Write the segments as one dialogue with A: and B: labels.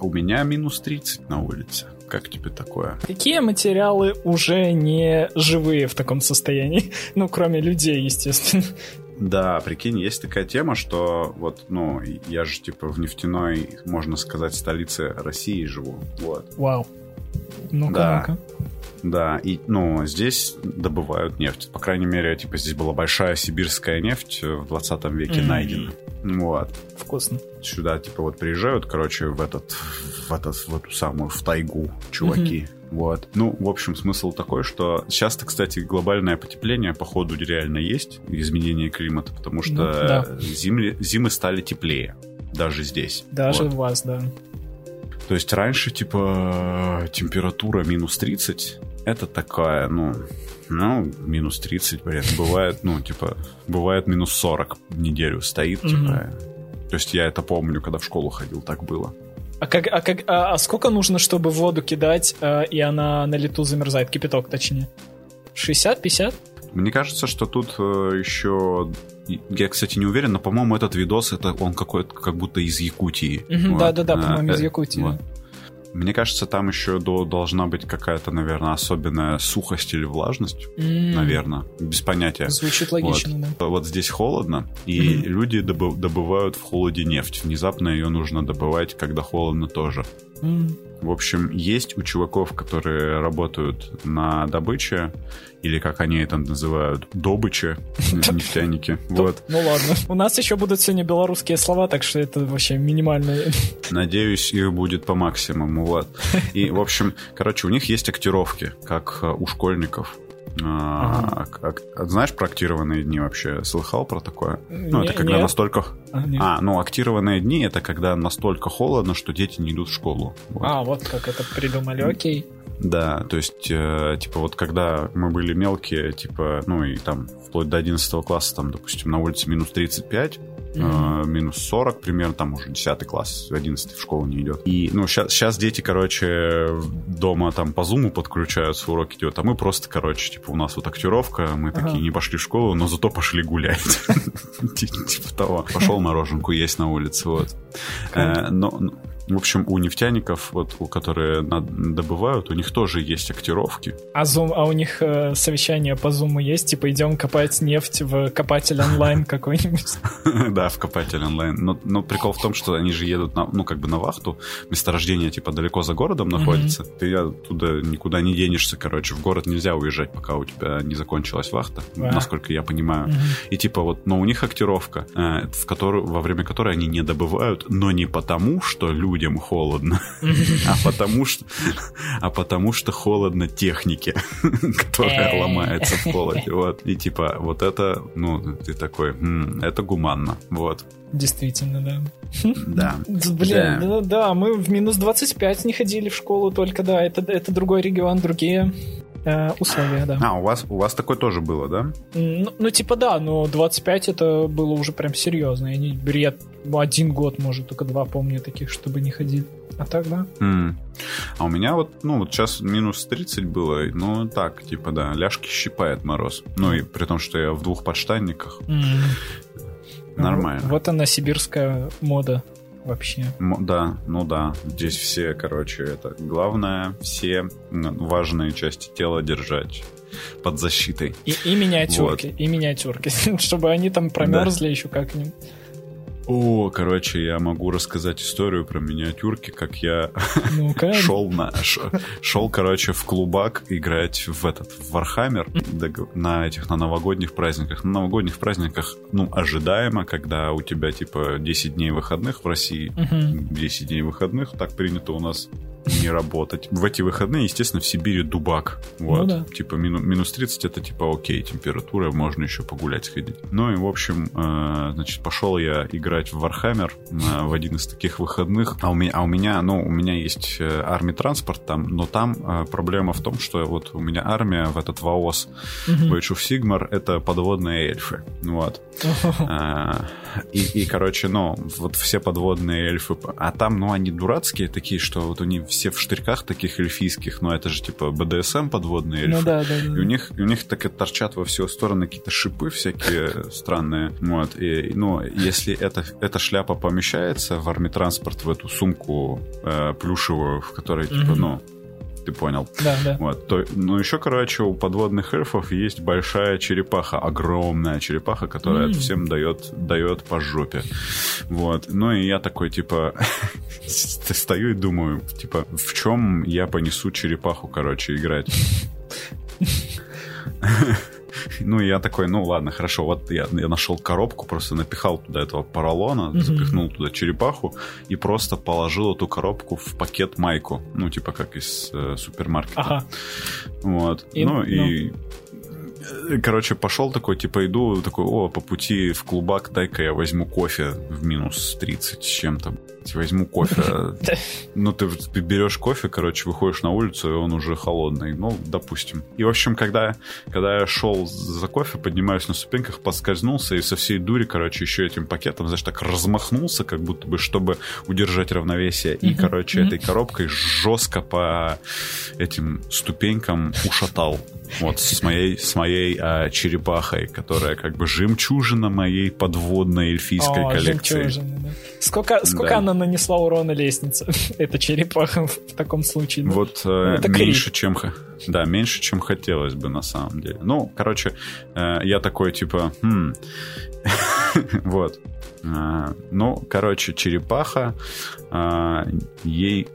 A: У меня минус 30 на улице. Как тебе такое?
B: Какие материалы уже не живые в таком состоянии? Ну, кроме людей, естественно.
A: Да, прикинь, есть такая тема, что вот, ну, я же типа в нефтяной, можно сказать, столице России живу. Вот.
B: Вау. Ну-ка,
A: Да.
B: ну-ка.
A: Да, и, ну, здесь добывают нефть. По крайней мере, типа, здесь была большая сибирская нефть в 20 веке
B: Мгм.
A: найдена. Вот.
B: Вкусно.
A: Сюда, типа, вот приезжают, короче, в этот, в этот, в эту самую, в тайгу, чуваки. Вот. Ну, в общем, смысл такой, что сейчас-то, кстати, глобальное потепление, походу, реально есть, изменение климата, потому что
B: Ну, да.
A: зимли- зимы стали теплее. Даже здесь.
B: Даже
A: Вот.
B: у вас, да.
A: То есть раньше, типа, температура минус 30, это такая, ну, ну, минус 30, блин, бывает, ну, типа, бывает минус 40 в неделю стоит,
B: Мгм.
A: типа. То есть я это помню, когда в школу ходил, так было.
B: А, как, а, как, а, а сколько нужно, чтобы воду кидать, э, и она на лету замерзает? Кипяток, точнее. 60-50?
A: Мне кажется, что тут э, еще... Я, кстати, не уверен, но, по-моему, этот видос, это он какой-то как будто из Якутии. Вот.
B: Да-да-да,
A: А,
B: по-моему, из Якутии.
A: вот. Мне кажется, там еще до, должна быть какая-то, наверное, особенная сухость или влажность,
B: М,
A: наверное, без понятия.
B: Звучит логично, да.
A: Вот здесь холодно, и
B: Мгм.
A: люди добы- добывают в холоде нефть. Внезапно ее нужно добывать, когда холодно тоже. В общем, есть у чуваков, которые работают на добыче, или как они это называют, добыче, нефтяники. Вот.
B: Ну ладно. У нас еще будут сегодня белорусские слова, так что это вообще минимальные.
A: Надеюсь, их будет по максимуму. Вот. И, в общем, короче, у них есть актировки, как э, у школьников. А, как- знаешь про актированные дни вообще? Слыхал про такое? Ну, это
B: Не-
A: когда
B: нет.
A: настолько...
B: А, нет.
A: А, ну, актированные дни это когда настолько холодно, что дети не идут в школу. Вот.
B: А, вот как это придумали, окей.
A: Да, то есть, э, типа, вот когда мы были мелкие, типа, ну, и там, вплоть до 11 класса, там, допустим, на улице минус 35, э, минус 40 примерно, там уже 10 класс, 11 в школу не идет. И, ну, сейчас, дети, короче, дома там по зуму подключаются, урок идет, а мы просто, короче, типа, у нас вот актировка, мы
B: Ага.
A: такие не пошли в школу, но зато пошли гулять. Ти- Типа того. Пошел мороженку есть на улице, вот. Э, Но, в общем, у нефтяников, вот, у которые добывают, у них тоже есть актировки.
B: А, зум, а у них э, совещание по зуму есть? Типа идем копать нефть в копатель онлайн какой-нибудь?
A: да, в копатель онлайн. Но, прикол в том, что они же едут, ну, как бы на вахту. Месторождение, типа, далеко за городом находится. Ты оттуда никуда не денешься, короче. В город нельзя уезжать, пока у тебя не закончилась вахта,
B: Да.
A: насколько я понимаю. И типа вот, но у них актировка, э, в которую, во время которой они не добывают, но не потому, что людям холодно, а потому что, а потому что холодно технике, которая
B: Э.
A: ломается в холоде. Вот. И типа вот это, ну, ты такой, «М, это гуманно. Вот.
B: Действительно, да.
A: Да.
B: Блин, да. да, мы в минус 25 не ходили в школу только, да, это, это другой регион, другие э, условия, да.
A: А, у вас, у вас такое тоже было, да?
B: Ну, ну, типа да, но 25 это было уже прям серьезно. Я не бред. Один год, может, только два помню таких, чтобы не ходили. А так, да.
A: М. А у меня вот, ну, вот сейчас минус 30 было, ну, так, типа, да, ляжки щипает мороз. Ну, и при том, что я в двух подштанниках,
B: М.
A: нормально.
B: Вот она, сибирская мода вообще.
A: Да, ну да, здесь все, короче, это главное, все важные части тела держать под защитой.
B: И, и миниатюрки, и миниатюрки. Чтобы они там промерзли еще как-нибудь.
A: О, короче, я могу рассказать историю про миниатюрки, как я
B: Ну-ка.
A: шел на шел, короче, в клубак играть в этот в Вархаммер на этих на новогодних праздниках. На новогодних праздниках, ну, ожидаемо, когда у тебя типа 10 дней выходных в России,
B: Мгм.
A: 10 дней выходных, так принято у нас не работать. В эти выходные, естественно, в Сибири дубак. Вот.
B: Ну да.
A: Типа мину- минус 30 это типа окей, температура, можно еще погулять сходить. Ну и, в общем, э, значит, пошел я играть в Вархаммер э, в один из таких выходных. А у меня, а у меня ну, у меня есть э, армий транспорт там, но там э, проблема в том, что вот у меня армия в этот в AoS,
B: Мгм.
A: в Age of Sigmar, это подводные эльфы. Вот. И, и, короче, ну, вот все подводные эльфы, а там, ну, они дурацкие такие, что вот они все в штырьках таких эльфийских, но это же типа БДСМ подводные эльфы.
B: Ну да, да, да.
A: И у них, и у них так и торчат во все стороны какие-то шипы всякие странные. Вот. И, ну, если эта, эта шляпа помещается в армитранспорт, в эту сумку э, плюшевую, в которой, типа, ну, ты понял.
B: Да, да.
A: Вот. То, ну, еще, короче, у подводных эльфов есть большая черепаха, огромная черепаха, которая mm. всем дает, дает по жопе. Вот. Ну, и я такой, типа, стою и думаю, типа, в чем я понесу черепаху, короче, играть? Ну, я такой, ну ладно, хорошо, вот я, я нашел коробку, просто напихал туда этого поролона, mm-hmm. запихнул туда черепаху и просто положил эту коробку в пакет майку. Ну, типа как из э, супермаркета. Ага. Вот. И, ну, ну, и короче, пошел такой, типа, иду, такой, о, по пути в клубак, дай-ка я возьму кофе в минус 30 с чем-то возьму кофе. Ну, ты, ты берешь кофе, короче, выходишь на улицу, и он уже холодный. Ну, допустим. И, в общем, когда, когда я шел за кофе, поднимаюсь на ступеньках, поскользнулся, и со всей дури, короче, еще этим пакетом, знаешь, так размахнулся, как будто бы, чтобы удержать равновесие. И, короче, этой коробкой жестко по этим ступенькам ушатал. Вот, с моей, с моей а, черепахой, которая как бы жемчужина моей подводной эльфийской О, коллекции. Да.
B: Сколько, сколько да. она нанесла урона лестнице? Это черепаха в таком случае.
A: Да? Вот э, Это меньше, чем... Да, меньше, чем хотелось бы на самом деле. Ну, короче, э, я такой, типа, хм... вот. Э, ну, короче, черепаха, э, ей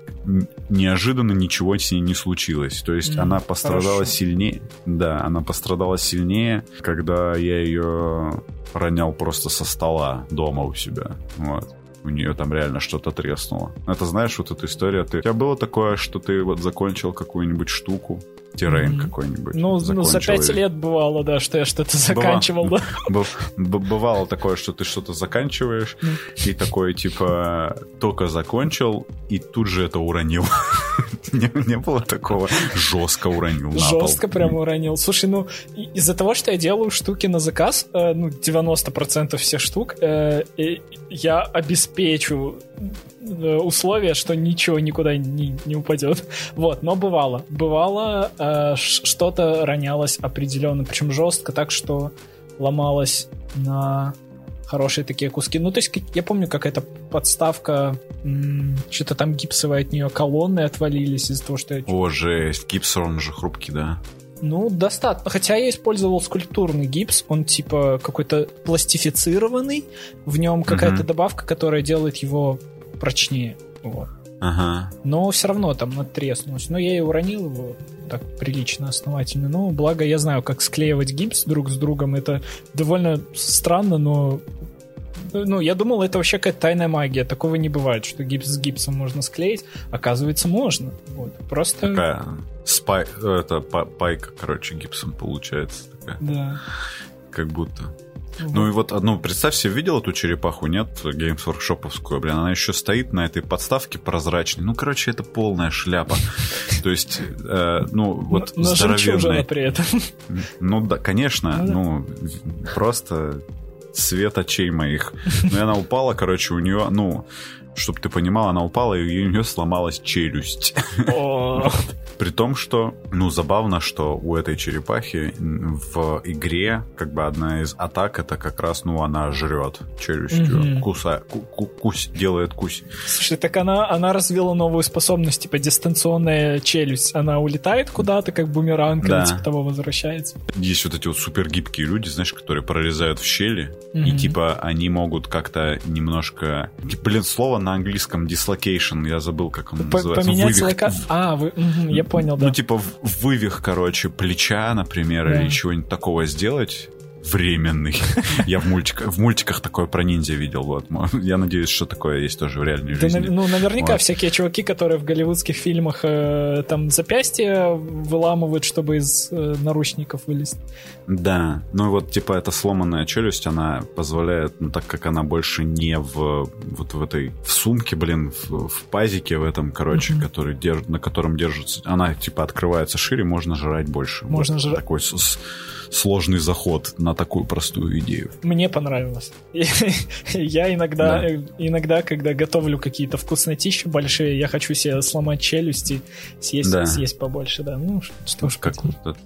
A: неожиданно ничего с ней не случилось. То есть mm, она пострадала хорошо. сильнее. Да, она пострадала сильнее, когда я ее ронял просто со стола дома у себя. Вот у нее там реально что-то треснуло. Это знаешь, вот эта история, ты... у тебя было такое, что ты вот закончил какую-нибудь штуку, террейн какой-нибудь.
B: Ну, ну, за пять лет бывало, да, что я что-то заканчивал, Быва...
A: да. Бывало такое, что ты что-то заканчиваешь, mm. и такое, типа, только закончил, и тут же это уронил. не, не было такого. Жестко уронил на
B: Жестко прям уронил. Слушай, ну, из-за того, что я делаю штуки на заказ, э, ну, 90% всех штук, э, я обеспечу э, условия, что ничего никуда не, не упадет. Вот, но бывало. Бывало, э, что-то ронялось определенно, причем жестко, так что ломалось на хорошие такие куски. Ну, то есть, я помню, как эта подставка, что-то там гипсовое от нее колонны отвалились из-за того, что...
A: О, жесть, гипс, он же хрупкий, да?
B: Ну, достаточно. Хотя я использовал скульптурный гипс, он типа какой-то пластифицированный, в нем какая-то угу. добавка, которая делает его прочнее. Вот.
A: Ага.
B: Но все равно там натреснулось. Но я и уронил его так прилично, основательно. Ну, благо я знаю, как склеивать гипс друг с другом. Это довольно странно, но ну, я думал, это вообще какая-то тайная магия. Такого не бывает, что гипс с гипсом можно склеить. Оказывается, можно. Вот. Просто...
A: Такая спай... Это пайка, короче, гипсом получается. Такая.
B: Да.
A: Как будто. Ну и вот, ну, представь себе, видел эту черепаху, нет, Games Workshop'овскую, блин, она еще стоит на этой подставке прозрачной. Ну, короче, это полная шляпа. То есть, э, ну, вот
B: Но здоровенная. при этом.
A: Ну да, конечно, ну, просто свет очей моих. И она упала, короче, у нее, ну, чтобы ты понимал, она упала, и у нее сломалась челюсть. При том, что, ну, забавно, что у этой черепахи в игре, как бы одна из атак, это как раз, ну, она жрет челюстью, куса, кусь, делает кусь.
B: Слушай, так она, она развила новую способность, типа дистанционная челюсть. Она улетает куда-то, как бумеранг, да. типа того возвращается.
A: Есть вот эти вот супер гибкие люди, знаешь, которые прорезают в щели, и типа они могут как-то немножко... Блин, слово на английском dislocation, я забыл, как он называется.
B: Поменять лока... А, вы... угу, я понял, да.
A: Ну, типа вывих, короче, плеча, например, да. или чего-нибудь такого сделать временный. Я в, мультиках, в мультиках такое про ниндзя видел. Вот. Я надеюсь, что такое есть тоже в реальной да, жизни.
B: Ну, наверняка вот. всякие чуваки, которые в голливудских фильмах э, там запястье выламывают, чтобы из э, наручников вылезть.
A: Да, ну вот типа эта сломанная челюсть, она позволяет, ну так как она больше не в вот в этой в сумке, блин, в, в пазике в этом, короче, mm-hmm. который держ, на котором держится, она типа открывается шире, можно жрать больше.
B: Можно вот, жрать.
A: Такой с, сложный заход на такую простую идею.
B: Мне понравилось. Я иногда, да. иногда, когда готовлю какие-то вкуснотищи большие, я хочу себе сломать челюсти, съесть, да. съесть побольше, да. Ну, что ж,
A: как вот,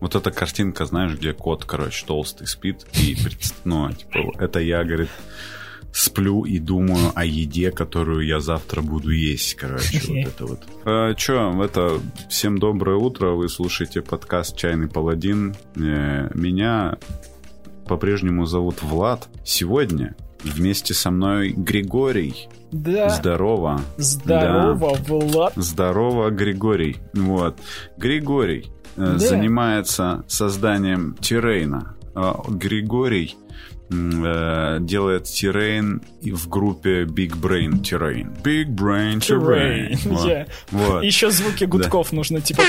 A: вот эта картинка, знаешь, где кот, короче, толстый спит, и, ну, типа, это я, говорит, сплю и думаю о еде, которую я завтра буду есть, короче, вот это вот. А, чё, это, всем доброе утро, вы слушаете подкаст «Чайный паладин». Э, меня по-прежнему зовут Влад. Сегодня вместе со мной Григорий.
B: Да.
A: Здорово.
B: Здорово, да. Влад.
A: Здорово, Григорий. Вот. Григорий э, да. занимается созданием террейна. А Григорий делает террейн в группе Big Brain Terrain. Big Brain Terrain.
B: Вот. Yeah. вот. Еще звуки гудков да. нужно, типа...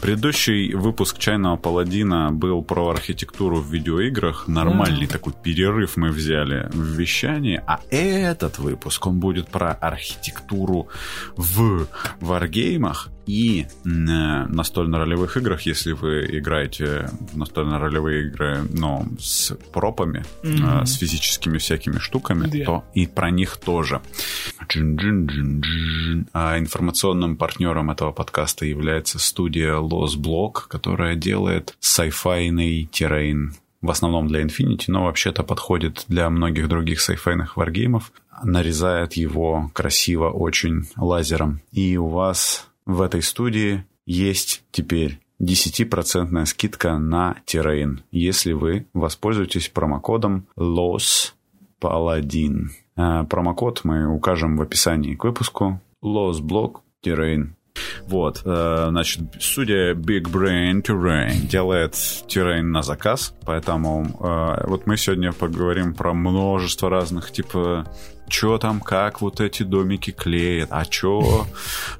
A: Предыдущий выпуск «Чайного паладина» был про архитектуру в видеоиграх. Нормальный mm. такой перерыв мы взяли в вещании. А этот выпуск, он будет про архитектуру в варгеймах и э, настольно-ролевых играх, если вы играете в настольно-ролевые игры, но с пропами, mm-hmm. с физическими всякими штуками, yeah. то и про них тоже. А информационным партнером этого подкаста является студия Lost Block, которая делает sci-fi террейн в основном для Infinity, но вообще-то подходит для многих других сайфайных варгеймов. Нарезает его красиво очень лазером. И у вас в этой студии есть теперь 10% скидка на Terrain, если вы воспользуетесь промокодом LOSPALADIN. А, промокод мы укажем в описании к выпуску. LOSBLOCK Terrain. Вот, э, значит, студия Big Brain Terrain делает Terrain на заказ, поэтому э, вот мы сегодня поговорим про множество разных, типа, что там, как вот эти домики клеят, а что,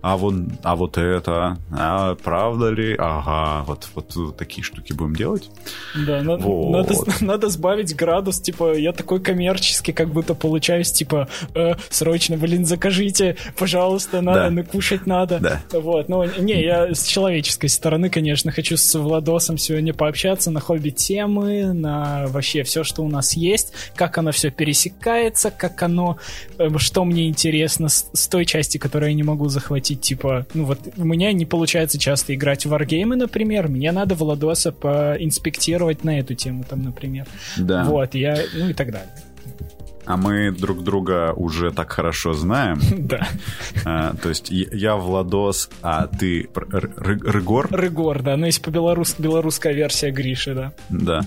A: а вот, а вот это, а правда ли, ага, вот, вот такие штуки будем делать.
B: Да, на, вот. надо, надо сбавить градус, типа, я такой коммерческий, как будто получаюсь, типа, э, срочно, блин, закажите, пожалуйста, надо, да. кушать надо. Да. Вот, ну, не, я с человеческой стороны, конечно, хочу с Владосом сегодня пообщаться на хобби-темы, на вообще все, что у нас есть, как оно все пересекается, как оно Э, что мне интересно с, с той части, которую я не могу захватить, типа, ну вот у меня не получается часто играть в варгеймы, например, мне надо Владоса поинспектировать на эту тему, там, например. Да. Вот, я, ну и так далее.
A: А мы друг друга уже так хорошо знаем.
B: Да.
A: А, то есть я Владос, а ты Рыгор?
B: Рыгор, да. Ну, есть по белорус белорусская версия Гриши, да.
A: Да.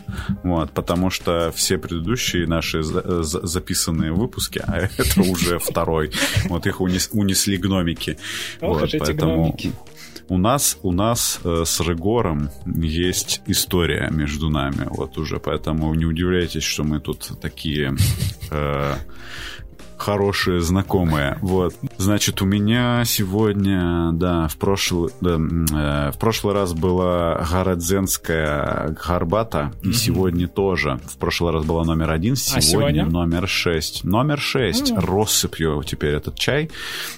A: Вот, потому что все предыдущие наши записанные выпуски, а это уже второй, вот их унесли гномики.
B: Ох, вот, поэтому... гномики.
A: У нас, у нас э, с Регором есть история между нами, вот уже, поэтому не удивляйтесь, что мы тут такие э, хорошие знакомые. Вот. Значит, у меня сегодня, да, в прошлый, да, э, в прошлый раз была городзенская горбата, и mm-hmm. сегодня тоже. В прошлый раз была номер один, сегодня, а сегодня? номер шесть. Номер шесть. Mm-hmm. Россыпью теперь этот чай.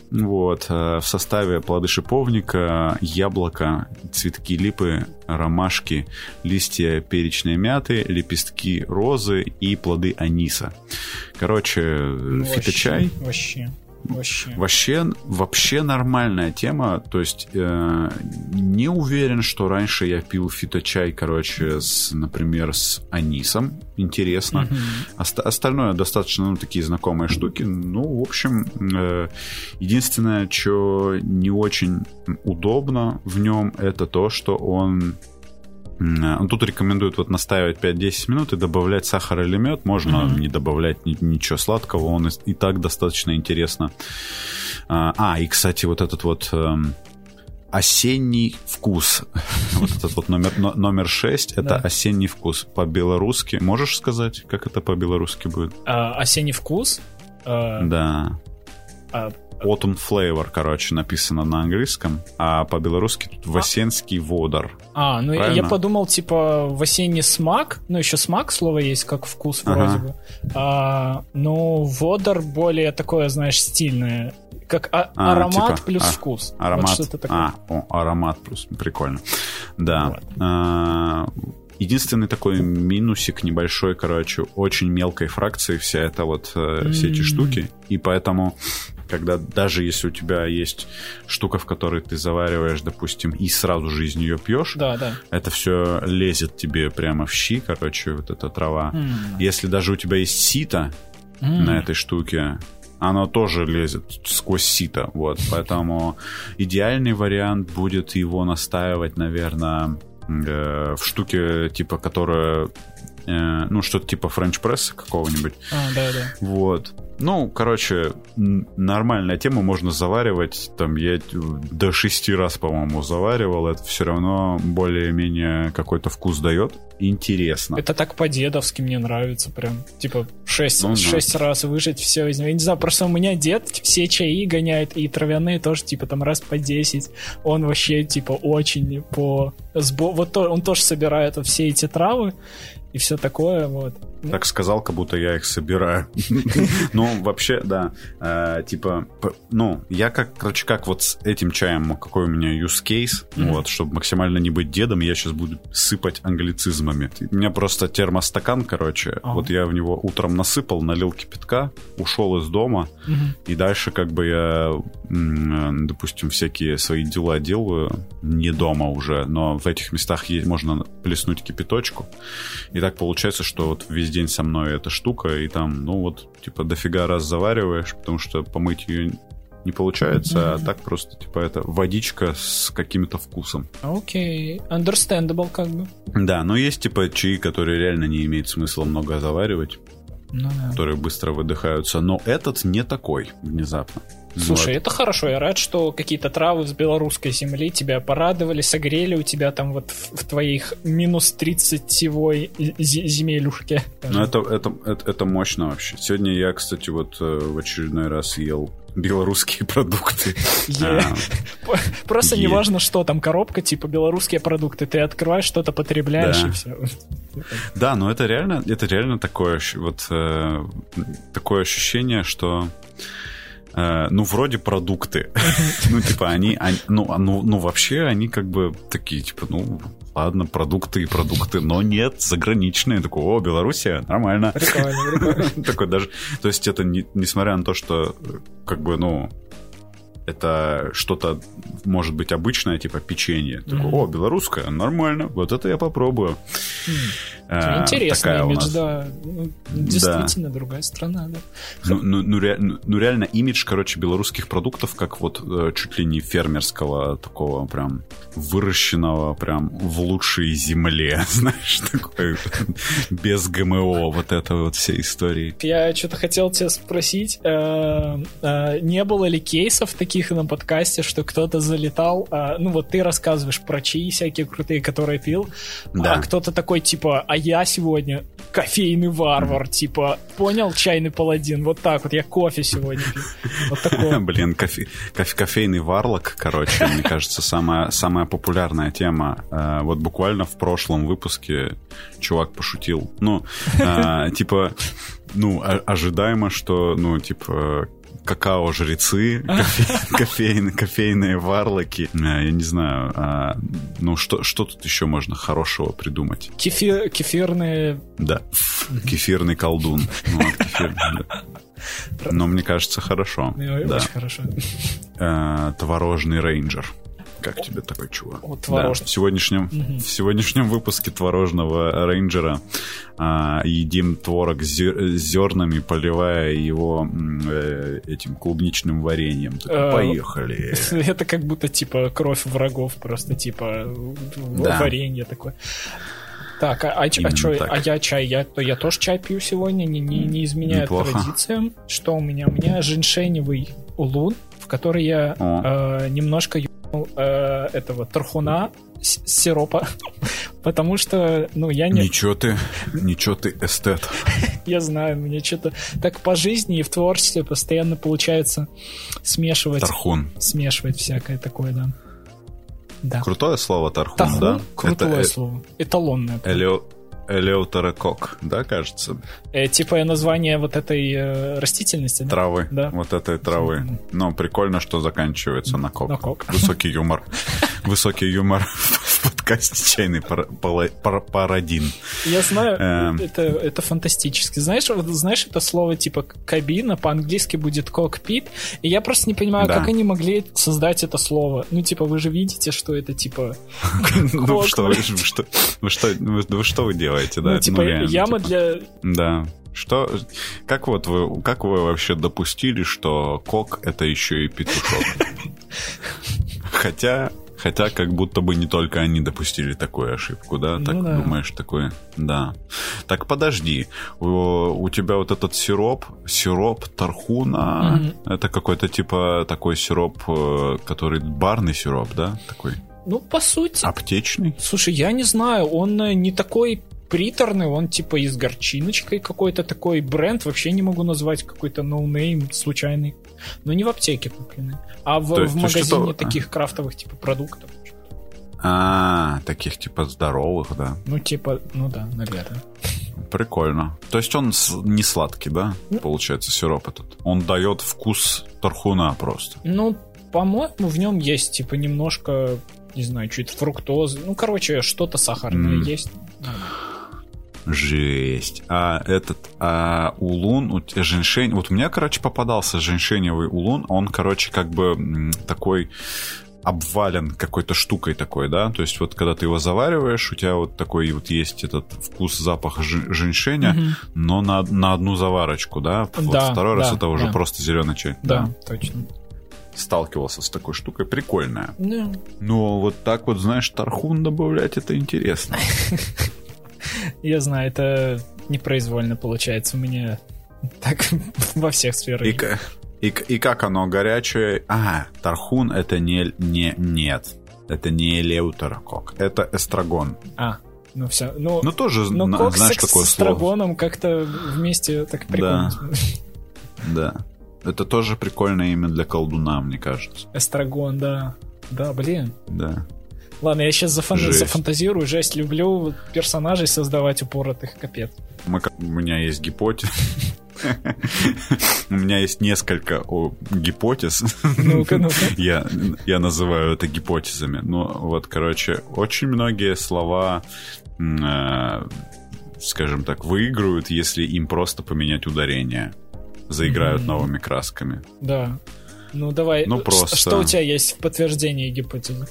A: Вот. Э, в составе плоды шиповника, яблоко, цветки липы, ромашки, листья перечной мяты, лепестки розы и плоды аниса. Короче, вообще, фиточай.
B: Вообще.
A: Вообще. Вообще, вообще нормальная тема. То есть э, не уверен, что раньше я пил фиточай, короче, с, например, с анисом. Интересно. Mm-hmm. Ост- остальное достаточно, ну, такие знакомые штуки. Ну, в общем, э, единственное, что не очень удобно в нем, это то, что он тут рекомендует вот настаивать 5-10 минут и добавлять сахар или мед. Можно mm-hmm. не добавлять ни, ничего сладкого, он и, так достаточно интересно. А, а, и, кстати, вот этот вот эм, осенний вкус. Вот этот вот номер, номер 6, это осенний вкус по-белорусски. Можешь сказать, как это по-белорусски будет?
B: А, осенний вкус?
A: А, да. Autumn Flavor, короче, написано на английском, а по-белорусски тут Васенский водар.
B: А, ну Правильно? я подумал, типа, в осенний смак, ну еще смак слово есть, как вкус вроде ага. бы. А, ну, водар более такое, знаешь, стильное. Как а, а, аромат типа, плюс а, вкус.
A: Аромат. Вот что-то такое. А, о, аромат плюс. Прикольно. Да. Вот. А, Единственный такой минусик небольшой, короче, очень мелкой фракции вся эта вот, э, все эти штуки. И поэтому когда даже если у тебя есть штука, в которой ты завариваешь, допустим, и сразу же из нее пьешь,
B: Да, да.
A: это все лезет тебе прямо в щи, короче, вот эта трава.
B: М.
A: Если даже у тебя есть сито
B: М.
A: на этой штуке, оно тоже лезет сквозь сито, вот. Поэтому идеальный вариант будет его настаивать, наверное, э, в штуке, типа, которая, э, ну, что-то типа френч-пресса какого-нибудь.
B: А, да, да.
A: Вот. Ну, короче, нормальная тема, можно заваривать. Там я до шести раз, по-моему, заваривал. Это все равно более-менее какой-то вкус дает. Интересно.
B: Это так по-дедовски мне нравится прям. Типа шесть,
A: Ну да.
B: шесть раз выжить все из него. Я не знаю, просто у меня дед все чаи гоняет, и травяные тоже, типа, там раз по 10. Он вообще, типа, очень по... сбо- Вот то, он тоже собирает все эти травы и все такое, вот.
A: Так сказал, как будто я их собираю. Ну, вообще, да. Э, Типа, ну, я как, короче, как вот с этим чаем, какой у меня use case, вот, чтобы максимально не быть дедом, я сейчас буду сыпать англицизмами. У меня просто термостакан, короче, вот я в него утром насыпал, налил кипятка, ушел из дома, и дальше как бы я, м, допустим, всякие свои дела делаю не дома уже, но в этих местах можно плеснуть кипяточку. И так получается, что вот весь день со мной эта штука, и там, ну вот, типа, дофига раз завариваешь, потому что помыть ее не получается, а так просто, типа, это водичка с каким-то вкусом.
B: Окей, understandable как бы.
A: Да, но есть, типа, чаи, которые реально не имеет смысла много заваривать,
B: Ну да.
A: которые быстро выдыхаются, но этот не такой внезапно.
B: Слушай,
A: Вот.
B: это хорошо. Я рад, что какие-то травы с белорусской земли тебя порадовали, согрели у тебя там вот в, в твоих минус 30-севой зе- земелюшке.
A: Ну, это, это, это, это мощно вообще. Сегодня я, кстати, вот э, в очередной раз ел белорусские продукты. А,
B: Просто
A: е.
B: не важно, что там коробка, типа белорусские продукты. Ты открываешь, что-то потребляешь
A: Да.
B: и все.
A: Да, но это реально, это реально такое, вот э, такое ощущение, что э, ну вроде продукты, ну типа они, они- ну, а, ну, ну вообще они как бы такие типа ну ладно продукты и продукты, но нет заграничные, такой о Белоруссия нормально,
B: Прикольно, прикольно.
A: такой даже, то есть это не- несмотря на то, что э, как бы ну это что-то может быть обычное, типа печенье. Такой,
B: Мгм.
A: о, белорусское, нормально, вот это я попробую. Э,
B: Интересный
A: такая у
B: имидж,
A: нас.
B: да. Ну, Действительно, другая страна, да.
A: Ну, ну, ну, ре- ну, ну, реально имидж, короче, белорусских продуктов, как вот э, чуть ли не фермерского, такого прям выращенного прям в лучшей земле, знаешь, такой без ГМО, вот это вот все истории.
B: Я что-то хотел тебя спросить, э, не было ли кейсов таких на подкасте, что кто-то залетал, э, ну вот ты рассказываешь про чаи всякие крутые, которые пил,
A: Да.
B: а кто-то такой типа, а я сегодня кофейный варвар, типа, понял, чайный паладин, вот так вот, я кофе сегодня пью. Вот такое.
A: Блин, кофе, кофе- кофейный варлок, короче, мне кажется, самая, самая популярная тема. Э, Вот буквально в прошлом выпуске чувак пошутил. Ну, э, типа, ну, о- ожидаемо, что, ну, типа, какао-жрецы, кофе- кофейные, кофейные варлоки. Э, Я не знаю, а, ну, что, что тут еще можно хорошего придумать?
B: Кефир, кефирные...
A: Да, кефирный колдун. Ну, вот кефир, да. Но мне кажется, хорошо.
B: э,
A: да.
B: Очень хорошо.
A: Э, творожный рейнджер. Как тебе такой чувак?
B: О,
A: Да, в, сегодняшнем,
B: Мгм.
A: в сегодняшнем выпуске творожного рейнджера а, едим творог с зе- с зернами, поливая его э, этим клубничным вареньем. Так,
B: Э,
A: Поехали.
B: Это как будто типа кровь врагов, просто типа
A: Да.
B: варенье такое. Так, а, а, а чё,
A: так.
B: а я чай, я, то я тоже чай пью сегодня, не, не, не изменяет
A: Неплохо.
B: традициям. Что у меня? У меня женьшеневый улун, в который я
A: О.
B: э, немножко э, этого тархуна сиропа, потому что, ну, я не,
A: Ничего ты, ничего ты эстет.
B: я знаю, мне что-то так по жизни и в творчестве постоянно получается смешивать,
A: Тархун.
B: смешивать всякое такое, да. Да.
A: Крутое слово тархун,
B: Тархун
A: да?
B: крутое
A: Это
B: слово. Эталонное.
A: э- элео- элеутерокок, да, кажется?
B: Э, типа название вот этой э, растительности, да?
A: Травы.
B: Да.
A: Вот этой травы. Ну, прикольно, что заканчивается на кок.
B: На кок.
A: Высокий юмор. Высокий юмор подкасте. «Чайный парадин».
B: Я знаю, эм. это, это фантастически. Знаешь, вот, знаешь, это слово типа кабина по-английски будет кокпит, и я просто не понимаю, да. как они могли создать это слово. Ну, типа, вы же видите, что это типа...
A: Ну, что вы что вы делаете, да?
B: Ну, типа, ну, яма типа. для...
A: Да. Что, как вот вы, как вы вообще допустили, что кок это еще и петушок? Хотя, хотя как будто бы не только они допустили такую ошибку, да? Так ну, да. думаешь, такое? Да. Так подожди, у, у тебя вот этот сироп, сироп тархуна, mm-hmm. это какой-то типа такой сироп, э, который барный сироп, да? Такой.
B: Ну, по сути.
A: Аптечный?
B: Слушай, я не знаю, он э, не такой приторный, он типа и с горчиночкой какой-то такой бренд, вообще не могу назвать какой-то ноунейм случайный. Но не в аптеке купленный, а в, есть, в магазине таких крафтовых типа продуктов.
A: А, таких типа здоровых, да.
B: Ну, типа, ну да, наверное.
A: Прикольно. То есть он не сладкий, да? Ну, Получается, сироп этот. Он дает вкус тархуна просто.
B: Ну, по-моему, в нем есть, типа, немножко, не знаю, чуть фруктозы. Ну, короче, что-то сахарное mm. есть.
A: Жесть. А этот а улун, женьшень... Вот у меня, короче, попадался женьшеневый улун. Он, короче, как бы такой обвален какой-то штукой такой, да, то есть вот когда ты его завариваешь, у тебя вот такой вот есть этот вкус, запах женьшеня, угу. но на, на одну заварочку, да, вот да, второй да, раз это уже да. просто зеленый чай.
B: Да, да, точно.
A: Сталкивался с такой штукой, прикольная. Да. Но вот так вот, знаешь, тархун добавлять, это интересно.
B: Я знаю, это непроизвольно получается у меня так во всех сферах.
A: И, и, и как оно горячее? А, тархун это не, не нет. Это не элеутерокок, это эстрагон.
B: А, ну все. Ну,
A: ну тоже но на, знаешь такое
B: с эстрагоном как-то вместе так прикольно.
A: Да. да. Это тоже прикольное имя для колдуна, мне кажется.
B: Эстрагон, да. Да, блин.
A: Да.
B: Ладно, я сейчас зафан... жесть. зафантазирую, жесть, люблю персонажей создавать упоротых, капец.
A: Мы, у меня есть гипотеза. У меня есть несколько гипотез. Я, я называю это гипотезами. Ну, вот, короче, очень многие слова, э, скажем так, выигрывают, если им просто поменять ударение. Заиграют новыми красками.
B: Да. Ну, давай. Ну, просто... Что у тебя есть в подтверждении гипотезы?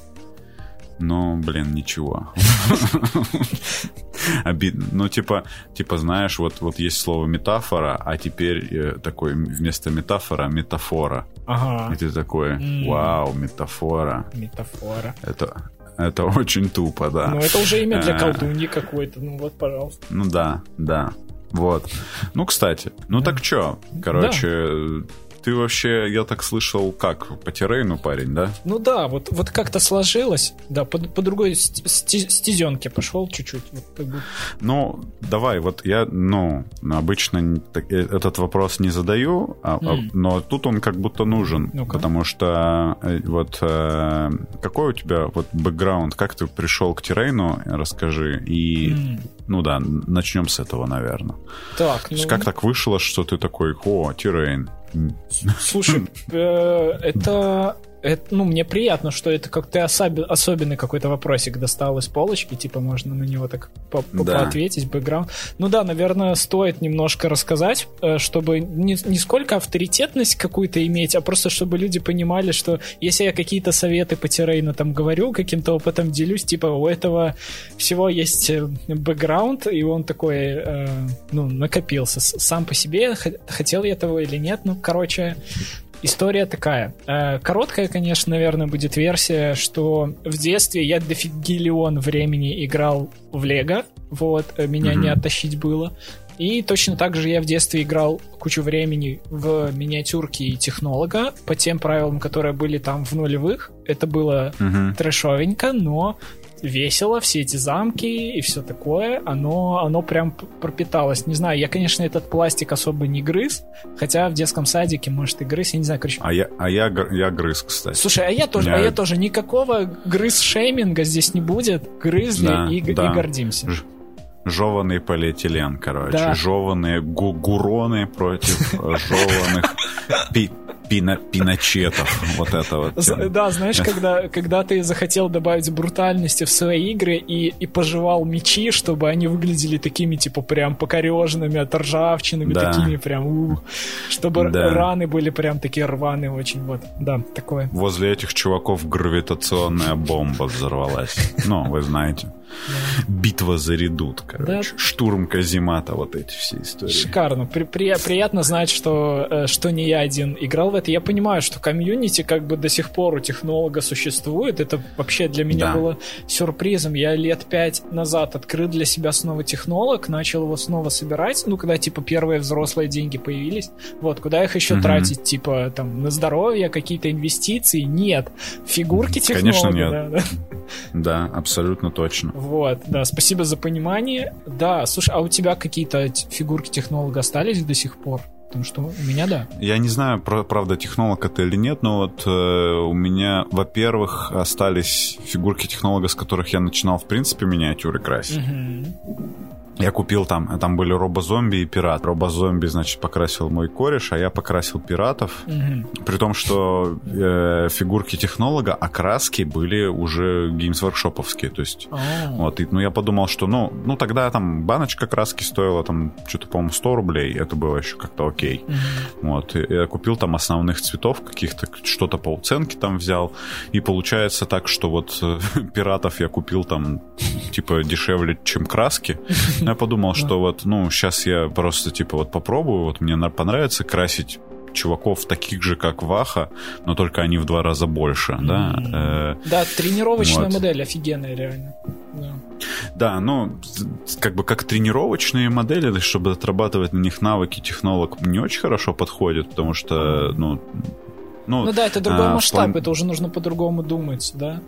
A: Ну, блин, ничего. Обидно. Ну, типа, типа, знаешь, вот, вот есть слово метафора, а теперь э, такой вместо метафора метафора.
B: Ага.
A: И ты такой, вау, метафора.
B: Метафора.
A: Это, это очень тупо, да.
B: Ну, это уже имя для э. колдуньи какой-то. Ну, вот, пожалуйста.
A: Ну, да, да. Вот. Ну, кстати, ну так чё? Короче, ты вообще, я так слышал, как, по террейну парень, да?
B: Ну да, вот, вот как-то сложилось, да, по, по другой стезенке пошел чуть-чуть. Вот, как бы.
A: Ну, давай, вот я, ну, обычно э, этот вопрос не задаю, а, mm. но тут он как будто нужен, ну потому что э, вот э, какой у тебя вот бэкграунд, как ты пришел к террейну, расскажи, и, mm. ну да, начнем с этого, наверное.
B: Так, ну...
A: Как так вышло, что ты такой, о, террейн,
B: Слушай, э, это это, ну, мне приятно, что это как-то особи- особенный какой-то вопросик достал из полочки, типа можно на него так по- да. поответить, бэкграунд. Ну да, наверное, стоит немножко рассказать, э, чтобы не, не сколько авторитетность какую-то иметь, а просто чтобы люди понимали, что если я какие-то советы по террейну там говорю, каким-то опытом делюсь, типа у этого всего есть э, бэкграунд, и он такой, э, ну, накопился сам по себе, хотел я этого или нет, ну, короче, История такая. Э, короткая, конечно, наверное, будет версия, что в детстве я дофигиллион времени играл в Лего. Вот, э, меня mm-hmm. не оттащить было. И точно так же я в детстве играл кучу времени в миниатюрки и технолога по тем правилам, которые были там в нулевых. Это было uh-huh. трэшовенько, но весело, все эти замки и все такое, оно, оно прям пропиталось. Не знаю, я, конечно, этот пластик особо не грыз, хотя в детском садике, может, и грыз, я не знаю, короче.
A: А я, а я, я грыз, кстати.
B: Слушай, а я тоже, меня... а я тоже никакого грыз-шейминга здесь не будет, грызли да, и, да. и гордимся. Ж
A: жеванный полиэтилен, короче. Да. Жеванные гу гуроны против жеванных Пина, пиночетов, вот это вот.
B: Да, знаешь, когда, когда ты захотел добавить брутальности в свои игры и, и пожевал мечи, чтобы они выглядели такими, типа, прям покореженными, от ржавчинами, да. такими прям, ух, чтобы да. раны были прям такие рваные очень, вот, да, такое.
A: Возле этих чуваков гравитационная бомба взорвалась. Ну, вы знаете. Битва за редут, короче. Да. Штурм Казимата, вот эти все истории.
B: Шикарно. При, при, приятно знать, что, э, что не я один играл в это. Я понимаю, что комьюнити как бы до сих пор у технолога существует. Это вообще для меня да. было сюрпризом. Я лет пять назад открыл для себя снова технолог, начал его снова собирать. Ну, когда, типа, первые взрослые деньги появились. Вот, куда их еще угу. тратить? Типа, там, на здоровье, какие-то инвестиции? Нет. Фигурки технолога.
A: Конечно, нет. Да, да. да, абсолютно точно.
B: Вот, да, спасибо за понимание. Да, слушай, а у тебя какие-то фигурки технолога остались до сих пор? Потому что у меня да.
A: Я не знаю, правда, технолог это или нет, но вот э, у меня, во-первых, остались фигурки технолога, с которых я начинал, в принципе, миниатюры красить. Угу. Я купил там, там были робозомби и пират. Робозомби, значит, покрасил мой кореш, а я покрасил пиратов. Угу. При том, что э, фигурки технолога, окраски были уже Games Workshop'овские. То есть, oh. вот, и, ну, я подумал, что, ну, ну, тогда там баночка краски стоила там что-то, по-моему, 100 рублей. Это было еще как-то окей. Угу. Вот, и я купил там основных цветов каких-то, что-то по уценке там взял. И получается так, что вот э, пиратов я купил там, типа, дешевле, чем краски. Я подумал, что вот, ну, сейчас я просто, типа, вот попробую, вот мне понравится красить чуваков таких же, как Ваха, но только они в два раза больше, mm-hmm. да.
B: Э, да, тренировочная вот. модель офигенная, реально. Да.
A: да, ну, как бы как тренировочные модели, чтобы отрабатывать на них навыки, технолог не очень хорошо подходит, потому что, ну,
B: ну, ну да, это другой а, масштаб, план... это уже нужно по-другому думать, да.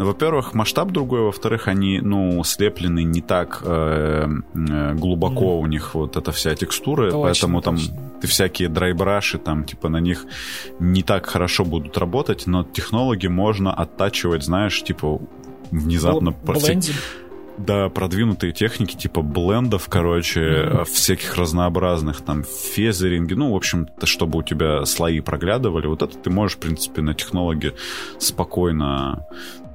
A: Ну, во-первых, масштаб другой, во-вторых, они, ну, слеплены не так э, э, глубоко mm. у них вот эта вся текстура, точно, поэтому точно. там ты всякие драйбраши там, типа, на них не так хорошо будут работать, но технологии можно оттачивать, знаешь, типа, внезапно... Блендинг да, продвинутые техники типа блендов, короче, mm-hmm. всяких разнообразных, там, фезеринги, ну, в общем-то, чтобы у тебя слои проглядывали, вот это ты можешь, в принципе, на технологии спокойно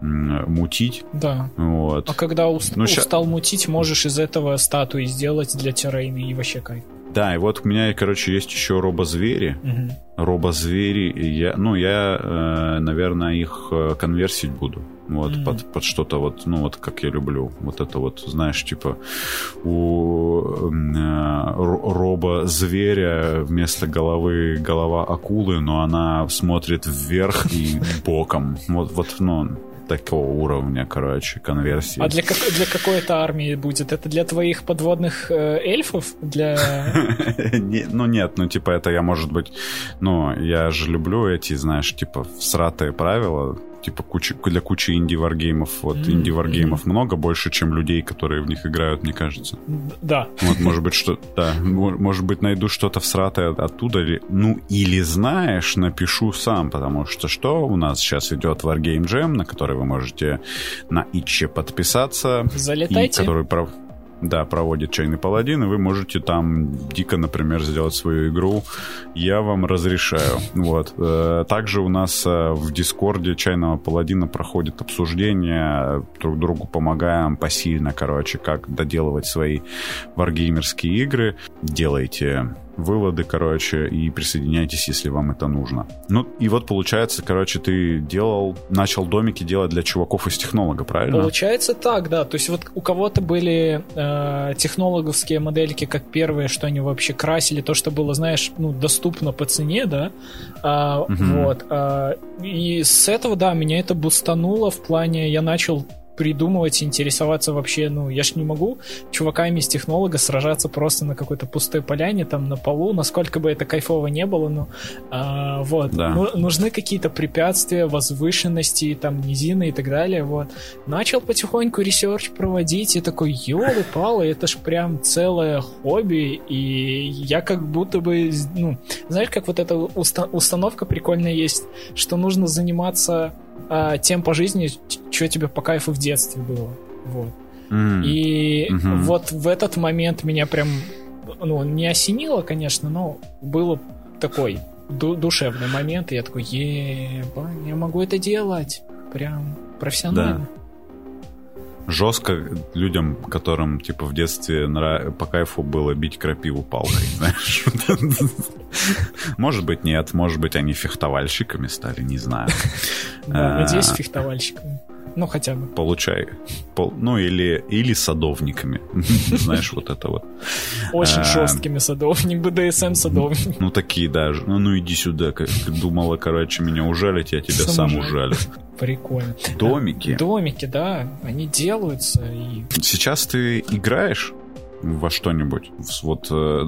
A: мутить.
B: Да.
A: Вот.
B: А когда уст- ну, устал ща... мутить, можешь из этого статуи сделать для террейна и вообще кайф.
A: Да, и вот у меня, короче, есть еще робозвери. Угу. Робозвери, я, ну, я, э, наверное, их э, конверсить буду. Вот, mm под, под что-то вот, ну, вот как я люблю. Вот это вот, знаешь, типа у э, робо-зверя вместо головы голова акулы, но она смотрит вверх и боком. Вот, вот, ну, такого уровня, короче, конверсии.
B: А для, как, для какой это армии будет? Это для твоих подводных э, эльфов? Для...
A: ну нет, ну типа это я, может быть, ну я же люблю эти, знаешь, типа всратые правила, типа куча, для кучи инди-варгеймов. Вот mm-hmm. инди-варгеймов много, больше, чем людей, которые в них играют, мне кажется.
B: Да.
A: Вот, может быть, что да, может быть, найду что-то всратое оттуда. Или, ну, или знаешь, напишу сам, потому что что у нас сейчас идет Wargame Jam, на который вы можете на Иче подписаться.
B: Залетайте.
A: И который да, проводит чайный паладин, и вы можете там дико, например, сделать свою игру. Я вам разрешаю. Вот. Э, также у нас э, в Дискорде чайного паладина проходит обсуждение, друг другу помогаем посильно, короче, как доделывать свои варгеймерские игры. Делайте выводы, короче, и присоединяйтесь, если вам это нужно. Ну, и вот получается, короче, ты делал, начал домики делать для чуваков из технолога, правильно?
B: Получается так, да. То есть вот у кого-то были э, технологовские модельки как первые, что они вообще красили, то, что было, знаешь, ну, доступно по цене, да. А, угу. Вот. А, и с этого, да, меня это бустануло в плане, я начал придумывать, интересоваться вообще, ну, я ж не могу чуваками из технолога сражаться просто на какой-то пустой поляне, там, на полу, насколько бы это кайфово не было, ну, а, вот. Да. Ну, нужны какие-то препятствия, возвышенности, там, низины и так далее, вот. Начал потихоньку ресерч проводить, и такой, ёлы-палы, это ж прям целое хобби, и я как будто бы, ну, знаешь, как вот эта уста- установка прикольная есть, что нужно заниматься а, тем по жизни, что тебе по кайфу в детстве было. Вот. Mm. И mm-hmm. вот в этот момент меня прям, ну, не осенило, конечно, но было такой ду- душевный момент, и я такой, е я могу это делать. Прям профессионально. Да
A: жестко людям, которым, типа, в детстве нрав... по кайфу было бить крапиву палкой, знаешь. Может быть, нет, может быть, они фехтовальщиками стали, не знаю.
B: Надеюсь, фехтовальщиками. Ну, хотя бы.
A: Получай. Пол, ну, или, или садовниками. Знаешь, вот это вот.
B: Очень а, жесткими садовник, БДСМ садовник.
A: Ну, такие даже. Ну, ну иди сюда. Думала, короче, меня ужалить, я тебя сам ужалю.
B: Прикольно.
A: Домики.
B: Домики, да. Они делаются. И...
A: Сейчас ты играешь во что-нибудь? Вот э,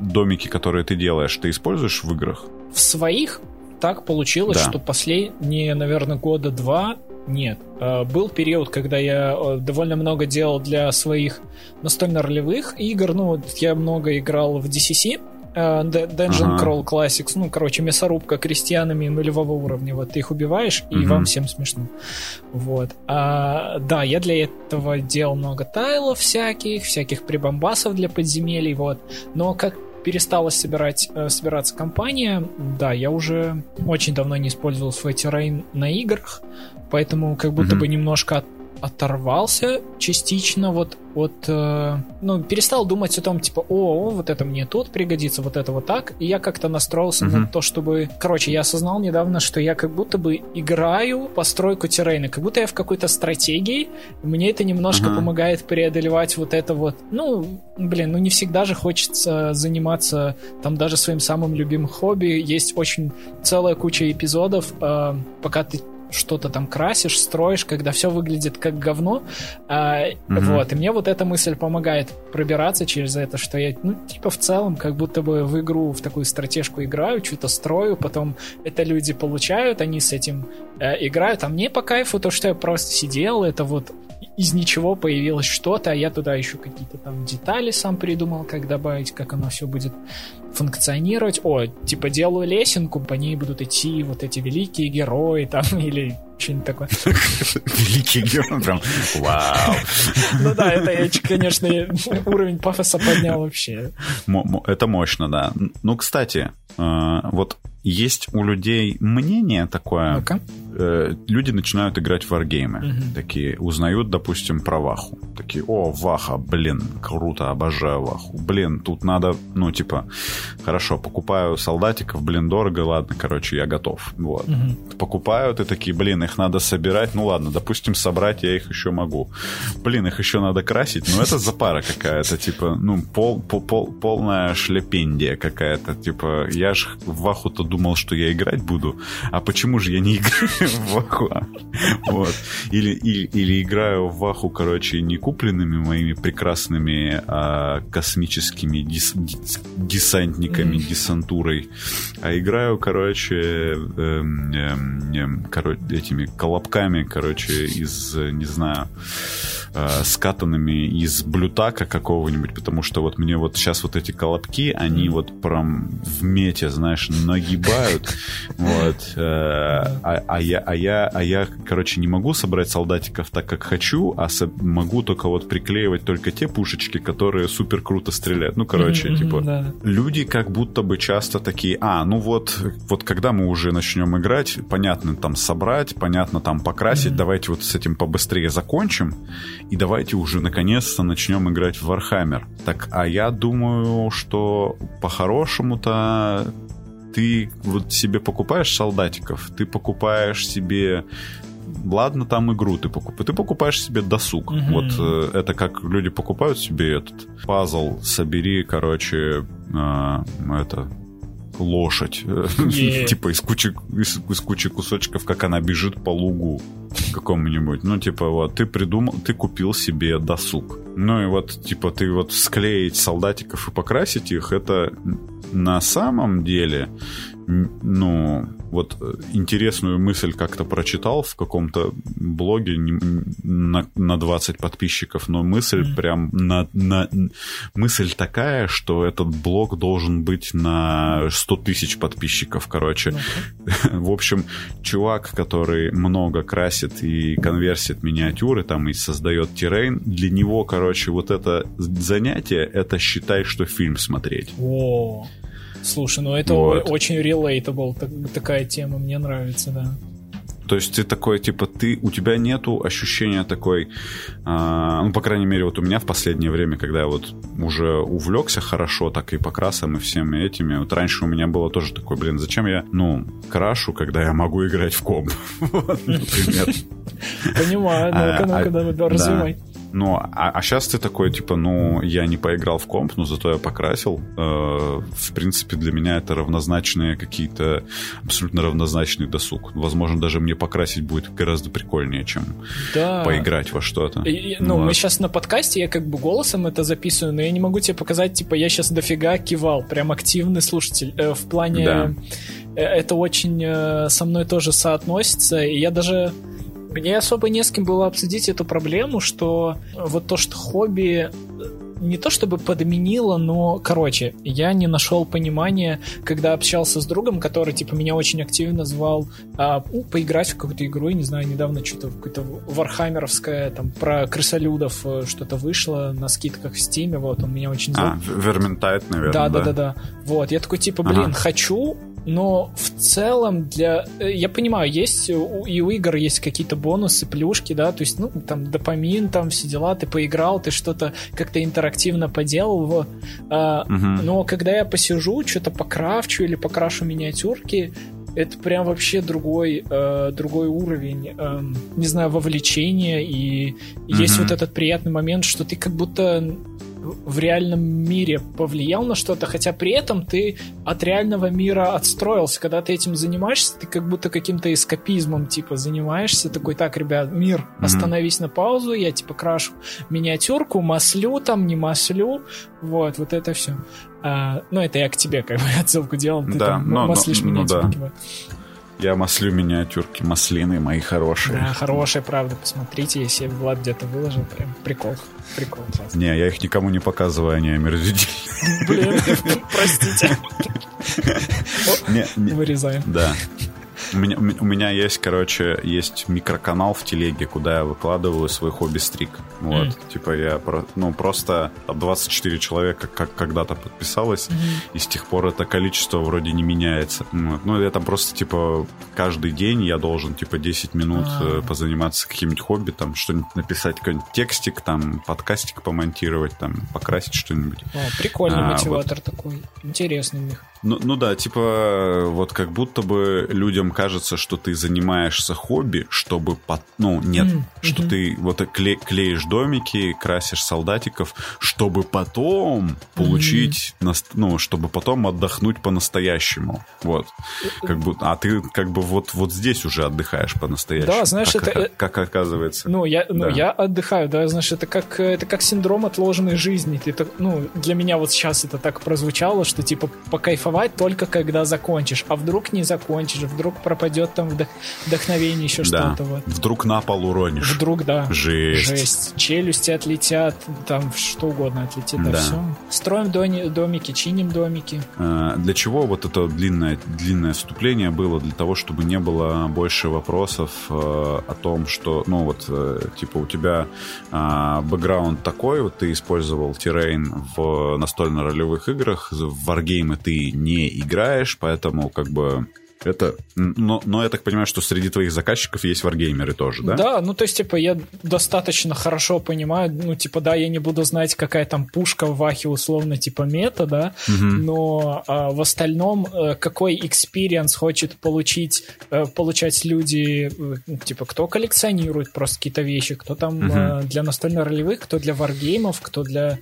A: домики, которые ты делаешь, ты используешь в играх?
B: В своих так получилось, да. что последние, наверное, года два нет. Э, был период, когда я э, довольно много делал для своих настольно-ролевых игр. Ну, вот я много играл в DCC, э, Dungeon ага. Crawl Classics, ну, короче, мясорубка крестьянами нулевого уровня. Вот ты их убиваешь, и угу. вам всем смешно. Вот. А, да, я для этого делал много тайлов всяких, всяких прибамбасов для подземелий, вот. Но как перестала собирать, собираться компания, да, я уже очень давно не использовал свой террейн на играх, Поэтому как будто mm-hmm. бы немножко оторвался частично вот от... Э, ну, перестал думать о том, типа, о, вот это мне тут пригодится, вот это вот так. И я как-то настроился mm-hmm. на то, чтобы... Короче, я осознал недавно, что я как будто бы играю постройку террейна, как будто я в какой-то стратегии. Мне это немножко mm-hmm. помогает преодолевать вот это вот... Ну, блин, ну не всегда же хочется заниматься там даже своим самым любимым хобби. Есть очень целая куча эпизодов, э, пока ты что-то там красишь, строишь, когда все выглядит как говно. А, угу. Вот, и мне вот эта мысль помогает пробираться через это, что я, ну, типа, в целом, как будто бы в игру, в такую стратежку играю, что-то строю, потом это люди получают, они с этим э, играют, а мне по кайфу то, что я просто сидел, это вот из ничего появилось что-то, а я туда еще какие-то там детали сам придумал, как добавить, как оно все будет функционировать. О, типа делаю лесенку, по ней будут идти вот эти великие герои там или что-нибудь такое.
A: Великий герой, прям вау.
B: Ну да, это я, конечно, уровень пафоса поднял вообще.
A: Это мощно, да. Ну, кстати, э, вот есть у людей мнение такое. Э, люди начинают играть в варгеймы. Угу. Такие узнают, допустим, про Ваху. Такие, о, Ваха, блин, круто, обожаю Ваху. Блин, тут надо, ну, типа, хорошо, покупаю солдатиков, блин, дорого, ладно, короче, я готов. Вот. Угу. Покупают и такие, блин, их надо собирать. Ну ладно, допустим, собрать я их еще могу. Блин, их еще надо красить. Ну, это запара какая-то, типа, ну, пол, пол, пол, полная шляпендия какая-то. Типа, я ж в Ваху-то думал, что я играть буду, а почему же я не играю в Ваху? Вот. Или, или, или играю в Ваху, короче, не купленными моими прекрасными а, космическими дес, десантниками, десантурой, а играю, короче, эм, эм, эм, короче этими колобками, короче, из, не знаю, э, скатанными из блютака какого-нибудь, потому что вот мне вот сейчас вот эти колобки, они вот прям в мете, знаешь, нагибают, вот, э, а, а, я, а, я, а я, короче, не могу собрать солдатиков так, как хочу, а со- могу только вот приклеивать только те пушечки, которые супер круто стреляют. Ну, короче, mm-hmm, типа, да. люди как будто бы часто такие, а, ну вот, вот когда мы уже начнем играть, понятно, там собрать, понятно, там покрасить, mm-hmm. давайте вот с этим побыстрее закончим, и давайте уже наконец-то начнем играть в Warhammer. Так, а я думаю, что по-хорошему-то ты вот себе покупаешь солдатиков, ты покупаешь себе ладно, там игру ты покупаешь, ты покупаешь себе досуг. Угу. Вот э, это как люди покупают себе этот пазл, собери, короче, э, это лошадь. Yeah. типа из кучи, из, из кучи кусочков, как она бежит по лугу какому-нибудь. Ну, типа, вот, ты придумал, ты купил себе досуг. Ну и вот, типа, ты вот склеить солдатиков и покрасить их, это на самом деле ну, вот э, интересную мысль как-то прочитал в каком-то блоге на, на 20 подписчиков, но мысль mm-hmm. прям на, на... Мысль такая, что этот блог должен быть на 100 тысяч подписчиков, короче. Mm-hmm. В общем, чувак, который много красит и конверсит миниатюры там и создает террейн, для него, короче, вот это занятие, это считай, что фильм смотреть.
B: Oh. Слушай, ну это вот. очень relatable такая тема, мне нравится, да.
A: То есть ты такой, типа, ты, у тебя нету ощущения такой, э, ну, по крайней мере, вот у меня в последнее время, когда я вот уже увлекся хорошо, так и покрасом, и всеми этими, вот раньше у меня было тоже такое, блин, зачем я, ну, крашу, когда я могу играть в комп, например.
B: Понимаю, ну-ка, ну-ка, да, развивай.
A: Ну, а, а сейчас ты такой, типа, ну, я не поиграл в комп, но зато я покрасил. Э, в принципе, для меня это равнозначные какие-то, абсолютно равнозначный досуг. Возможно, даже мне покрасить будет гораздо прикольнее, чем да. поиграть во что-то.
B: И, ну, вот. мы сейчас на подкасте, я как бы голосом это записываю, но я не могу тебе показать, типа, я сейчас дофига кивал, прям активный слушатель. Э, в плане... Да. Э, это очень э, со мной тоже соотносится, и я даже мне особо не с кем было обсудить эту проблему, что вот то, что хобби не то чтобы подменило, но, короче, я не нашел понимания, когда общался с другом, который, типа, меня очень активно звал а, ну, поиграть в какую-то игру, я не знаю, недавно что-то какое-то вархаммеровское, там, про крысолюдов э, что-то вышло на скидках в Стиме, вот, он меня очень звал. А,
A: Верментайт, наверное,
B: да? Да, да, да, да. Вот, я такой, типа, блин, ага. хочу, но в целом для... Э, я понимаю, есть и у игр есть какие-то бонусы, плюшки, да, то есть, ну, там, допамин, там, все дела, ты поиграл, ты что-то как-то интерактивно поделал. А, угу. Но когда я посижу, что-то покрафчу или покрашу миниатюрки, это прям вообще другой, э, другой уровень, э, не знаю, вовлечения, и mm есть вот этот приятный момент, что ты как будто в реальном мире повлиял на что-то, хотя при этом ты от реального мира отстроился. Когда ты этим занимаешься, ты как будто каким-то эскапизмом типа занимаешься. Такой, так, ребят, мир, остановись mm-hmm. на паузу, я типа крашу миниатюрку, маслю там, не маслю. Вот, вот это все. А, ну, это я к тебе как бы отсылку делал, ты да, там но, маслишь но, миниатюрки. Ну, да.
A: Я маслю миниатюрки, маслины мои хорошие.
B: Да, хорошие, правда, посмотрите, если Влад где-то выложил, прям прикол. Прикол. Класс.
A: Не, я их никому не показываю, они омерзительные.
B: Блин, простите. Вырезаем.
A: Да. У меня, у меня есть, короче, есть микроканал в телеге, куда я выкладываю свой хобби-стрик. Вот, mm. типа я, ну, просто 24 человека как когда-то подписалось, mm-hmm. и с тех пор это количество вроде не меняется. Вот. Ну, это просто, типа, каждый день я должен, типа, 10 минут ah. позаниматься каким-нибудь хобби, там, что-нибудь написать, какой-нибудь текстик, там, подкастик помонтировать, там, покрасить что-нибудь.
B: О, прикольный а, мотиватор вот. такой. Интересный них.
A: Ну, ну да, типа, вот как будто бы людям кажется, что ты занимаешься хобби, чтобы, под, ну, нет, mm-hmm. что ты вот кле, клеишь домики, красишь солдатиков, чтобы потом получить, mm-hmm. ну, чтобы потом отдохнуть по-настоящему. Вот. Как бы, а ты как бы вот, вот здесь уже отдыхаешь по-настоящему.
B: Да, знаешь,
A: как,
B: это...
A: Как, как оказывается.
B: Ну, я, ну, да. я отдыхаю, да, знаешь, это как, это как синдром отложенной жизни. Это, ну, для меня вот сейчас это так прозвучало, что, типа, покайфовать кайфовать только когда закончишь. А вдруг не закончишь, вдруг пропадет там вдох... вдохновение, еще да. что-то. Вот.
A: Вдруг на пол уронишь.
B: Вдруг, да.
A: Жесть.
B: Жесть. Челюсти отлетят, там что угодно отлетит, да, да все. Строим дони... домики, чиним домики.
A: А, для чего вот это длинное, длинное вступление было? Для того, чтобы не было больше вопросов э, о том, что, ну вот, э, типа у тебя э, бэкграунд такой, вот ты использовал террейн в настольно-ролевых играх, в варгеймы ты не играешь, поэтому как бы это, но, но я так понимаю, что среди твоих заказчиков есть варгеймеры тоже, да?
B: Да, ну то есть, типа, я достаточно хорошо понимаю, ну, типа, да, я не буду знать, какая там пушка в Вахе условно, типа, мета, да, угу. но а, в остальном, а, какой experience хочет получить, а, получать люди, а, типа, кто коллекционирует просто какие-то вещи, кто там угу. для настольно-ролевых, кто для варгеймов, кто для,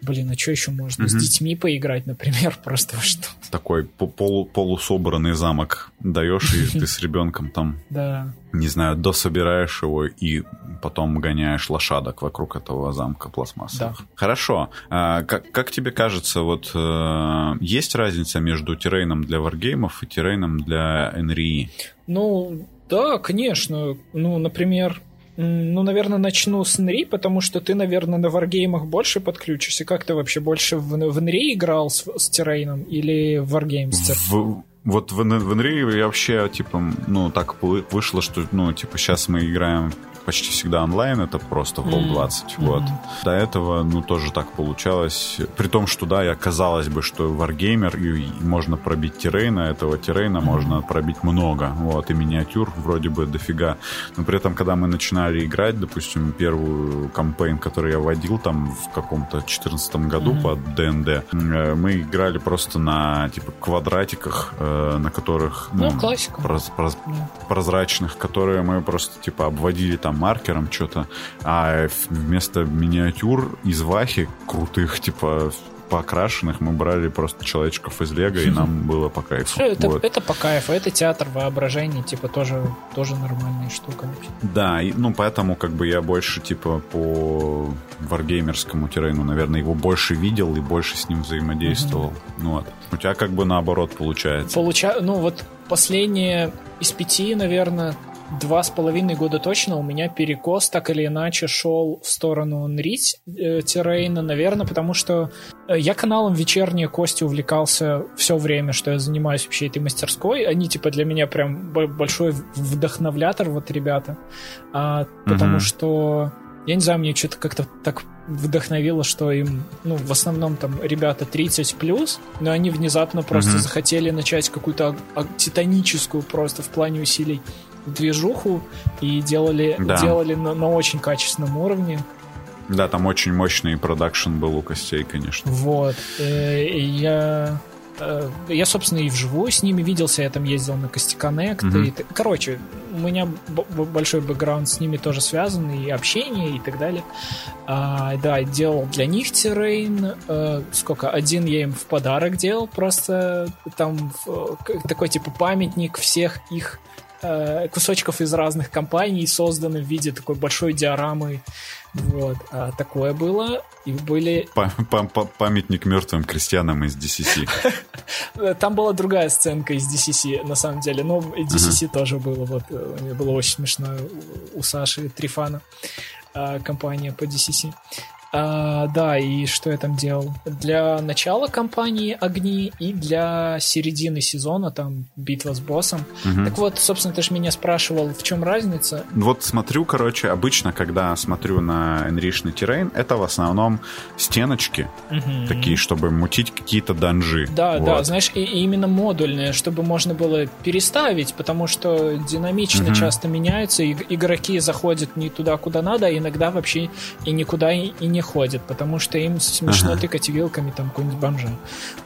B: блин, а что еще можно? Угу. С детьми поиграть, например, просто что
A: Такой полу полусобранный замок даешь, и ты с ребенком там,
B: да.
A: не знаю, дособираешь его и потом гоняешь лошадок вокруг этого замка пластмассовых. Да. Хорошо. А, как, как тебе кажется, вот э, есть разница между террейном для варгеймов и террейном для NRI?
B: Ну, да, конечно. Ну, например, ну, наверное, начну с NRI, потому что ты, наверное, на варгеймах больше подключишься. Как ты вообще больше в, в NRI играл с, с террейном или в Wargames?
A: В, вот в, в Unreal я вообще, типа, ну, так вышло, что, ну, типа, сейчас мы играем почти всегда онлайн, это просто Hall 20. Mm-hmm. Вот. До этого, ну, тоже так получалось. При том, что, да, я казалось бы, что Wargamer, и можно пробить террейна, этого террейна mm-hmm. можно пробить много. Вот, и миниатюр вроде бы дофига. Но при этом, когда мы начинали играть, допустим, первую кампейн, которую я водил там в каком-то 2014 году mm-hmm. под ДНД, э, мы играли просто на, типа, квадратиках, э, на которых...
B: Ну, ну классика.
A: Проз, проз, yeah. Прозрачных, которые мы просто, типа, обводили там маркером что-то, а вместо миниатюр из вахи крутых, типа, покрашенных мы брали просто человечков из Лего, и нам было по кайфу.
B: Это, вот. это по кайфу, это театр воображения, типа, тоже, тоже нормальная штука.
A: Да, и, ну, поэтому, как бы, я больше, типа, по варгеймерскому террейну, наверное, его больше видел и больше с ним взаимодействовал. Mm-hmm. Вот. У тебя, как бы, наоборот получается.
B: Получа... Ну, вот последние из пяти, наверное, два с половиной года точно у меня перекос так или иначе шел в сторону нрить э, террейна, наверное, потому что э, я каналом вечерние кости увлекался все время, что я занимаюсь вообще этой мастерской. Они типа для меня прям большой вдохновлятор, вот ребята, а, потому mm-hmm. что я не знаю, мне что-то как-то так вдохновило, что им, ну, в основном там ребята 30 плюс, но они внезапно просто mm-hmm. захотели начать какую-то титаническую просто в плане усилий движуху и делали, да. делали на, на очень качественном уровне.
A: Да, там очень мощный продакшн был у костей, конечно.
B: Вот. Э, я Э, я, собственно, и вживую с ними виделся, я там ездил на Кости Коннект. Mm-hmm. И, короче, у меня большой бэкграунд с ними тоже связан, и общение, и так далее. А, да, делал для них террейн. А, сколько? Один я им в подарок делал, просто там такой типа памятник всех их кусочков из разных компаний, созданы в виде такой большой диорамы вот. А такое было. И были...
A: Памятник мертвым крестьянам из DCC.
B: Там была другая сценка из DCC, на самом деле. Но DCC тоже было. Вот, э, было очень смешно у Саши Трифана а, компания по DCC. А, да, и что я там делал? Для начала кампании огни и для середины сезона, там, битва с боссом. Угу. Так вот, собственно, ты же меня спрашивал, в чем разница?
A: Вот смотрю, короче, обычно, когда смотрю на Enriched Terrain, это в основном стеночки, угу. такие, чтобы мутить какие-то данжи.
B: Да, вот. да, знаешь, и, и именно модульные, чтобы можно было переставить, потому что динамично угу. часто меняются, и игроки заходят не туда, куда надо, а иногда вообще и никуда и не ходят, потому что им смешно ага. тыкать вилками там какой-нибудь бомжа.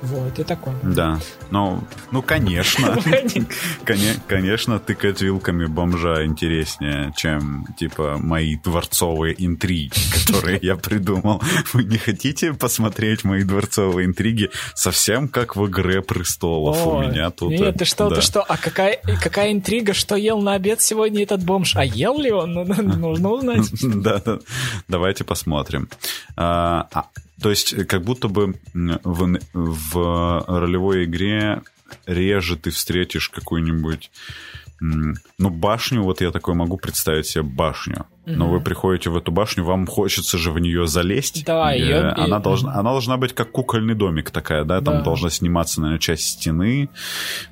B: Вот, и такое.
A: Да, ну, ну конечно. Конечно, тыкать вилками бомжа интереснее, чем, типа, мои дворцовые интриги, которые я придумал. Вы не хотите посмотреть мои дворцовые интриги совсем как в «Игре престолов» у меня тут?
B: Нет, ты что, ты что? А какая, какая интрига, что ел на обед сегодня этот бомж? А ел ли он? Ну, ну, нужно узнать.
A: Да. Давайте посмотрим. А, а, то есть, как будто бы в, в ролевой игре реже ты встретишь какую-нибудь ну, башню, вот я такой могу представить себе башню. Но вы приходите в эту башню, вам хочется же в нее залезть.
B: Да, и, ее...
A: она, должна, она должна быть как кукольный домик такая, да, там да. должна сниматься, наверное, часть стены,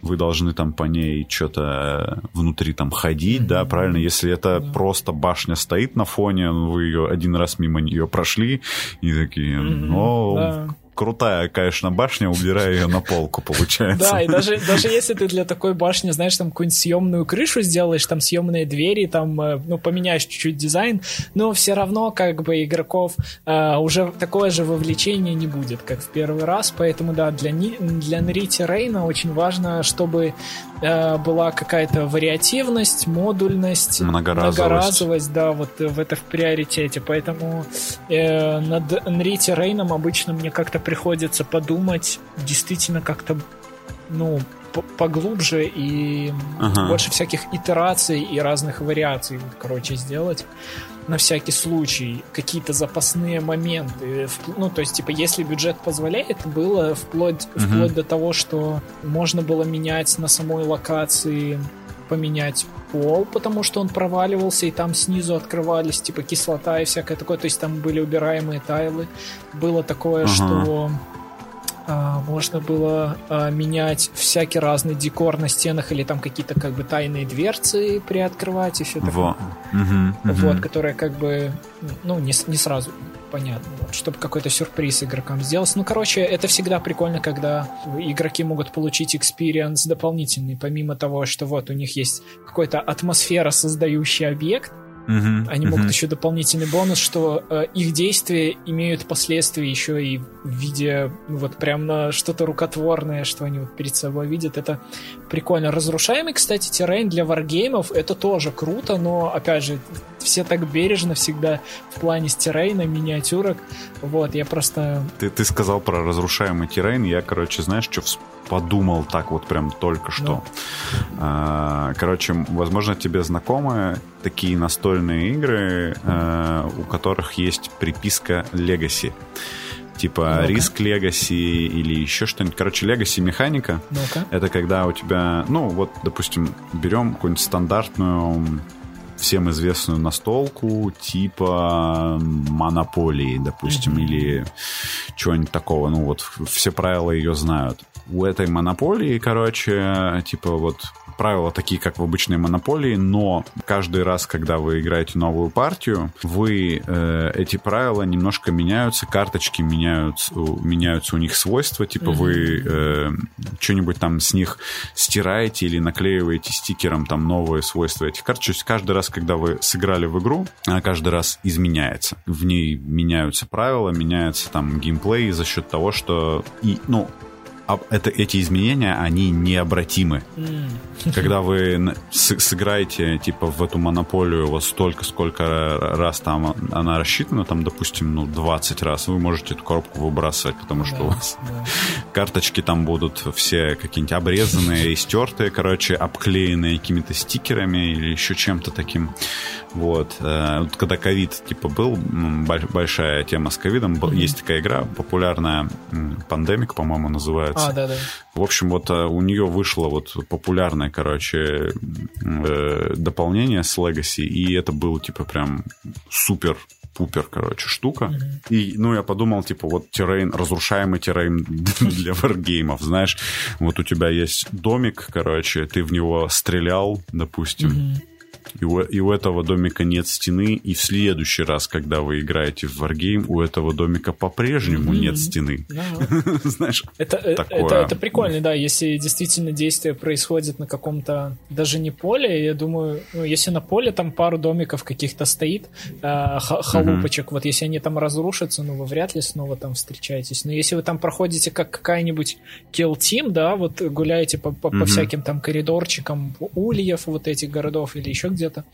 A: вы должны там по ней что-то внутри там ходить, mm-hmm. да, правильно? Если это да. просто башня стоит на фоне, вы ее один раз мимо нее прошли, и такие, ну, да крутая, конечно, башня, убираю ее на полку, получается.
B: Да, и даже, даже если ты для такой башни, знаешь, там какую-нибудь съемную крышу сделаешь, там съемные двери, там, э, ну, поменяешь чуть-чуть дизайн, но все равно, как бы, игроков э, уже такое же вовлечение не будет, как в первый раз, поэтому, да, для, для Нрити Рейна очень важно, чтобы э, была какая-то вариативность, модульность,
A: многоразовость.
B: многоразовость, да, вот в это в приоритете, поэтому э, над Нрити Рейном обычно мне как-то приходится подумать действительно как-то, ну, поглубже и ага. больше всяких итераций и разных вариаций, короче, сделать на всякий случай какие-то запасные моменты. Ну, то есть, типа, если бюджет позволяет, было вплоть, угу. вплоть до того, что можно было менять на самой локации, поменять пол, потому что он проваливался, и там снизу открывались, типа, кислота и всякое такое. То есть, там были убираемые тайлы. Было такое, ага. что а, можно было а, менять всякий разный декор на стенах или там какие-то как бы тайные дверцы приоткрывать и все такое.
A: Во. Мгм.
B: Вот, которые как бы, ну, не, не сразу понятно, вот, чтобы какой-то сюрприз игрокам сделать. Ну, короче, это всегда прикольно, когда игроки могут получить experience дополнительный, помимо того, что вот у них есть какой-то атмосфера создающий объект,
A: Мгм,
B: они
A: мгм.
B: могут еще дополнительный бонус, что э, их действия имеют последствия еще и в виде ну, вот прям на что-то рукотворное, что они вот перед собой видят. Это прикольно. Разрушаемый, кстати, terrain для варгеймов это тоже круто, но опять же все так бережно всегда в плане с terrain а, миниатюрок. Вот, я просто...
A: Ты, ты сказал про разрушаемый террейн, я, короче, знаешь, что подумал так вот прям только что. А, Короче, возможно, тебе знакомы такие настольные игры, э, у которых есть приписка Legacy. Типа
B: Ну-ка.
A: риск Legacy или еще что-нибудь. Короче, Legacy механика.
B: Ну-ка.
A: Это когда у тебя, ну вот, допустим, берем какую-нибудь стандартную всем известную настолку типа монополии, допустим, или чего-нибудь такого. Ну вот все правила ее знают. У этой монополии, короче, типа вот правила такие, как в обычной монополии, но каждый раз, когда вы играете новую партию, вы э, эти правила немножко меняются, карточки меняются, у- меняются у них свойства, типа вы э, что-нибудь там с них стираете или наклеиваете стикером там новые свойства этих карточек. То есть каждый раз, когда вы сыграли в игру, она каждый раз изменяется. В ней меняются правила, меняется там геймплей за счет того, что и, ну, а это, эти изменения, они необратимы. Когда вы с- сыграете, типа, в эту монополию вот столько, сколько ра- раз там она рассчитана, там, допустим, ну, 20 раз, вы можете эту коробку выбрасывать, потому что у вас
B: да.
A: карточки там будут все какие-нибудь обрезанные и стертые, короче, обклеенные какими-то стикерами или еще чем-то таким. Вот. Э, вот Когда ковид, типа, был, большая тема с ковидом, был- есть такая игра популярная, Пандемик, по-моему, называется.
B: А, да, да.
A: В общем, вот э, у нее вышло вот популярное, короче, э, дополнение с Legacy, и это был, типа, прям супер пупер, короче, штука. И, ну, я подумал, типа, вот террейн, разрушаемый террейн для варгеймов, знаешь. Вот у тебя есть домик, короче, ты в него стрелял, допустим, и у, и у этого домика нет стены, и в следующий раз, когда вы играете в Wargame, у этого домика по-прежнему нет стены. Знаешь,
B: Это, э,
A: Такое.
B: это, это прикольно, да, если действительно действие происходит на каком-то, даже не поле, я думаю, ну, если на поле там пару домиков каких-то стоит, э, ха- халупочек, вот если они там разрушатся, ну, вы вряд ли снова там встречаетесь. Но если вы там проходите как какая-нибудь kill team, да, вот гуляете по, по- по всяким там коридорчикам ульев вот этих городов или еще где-то,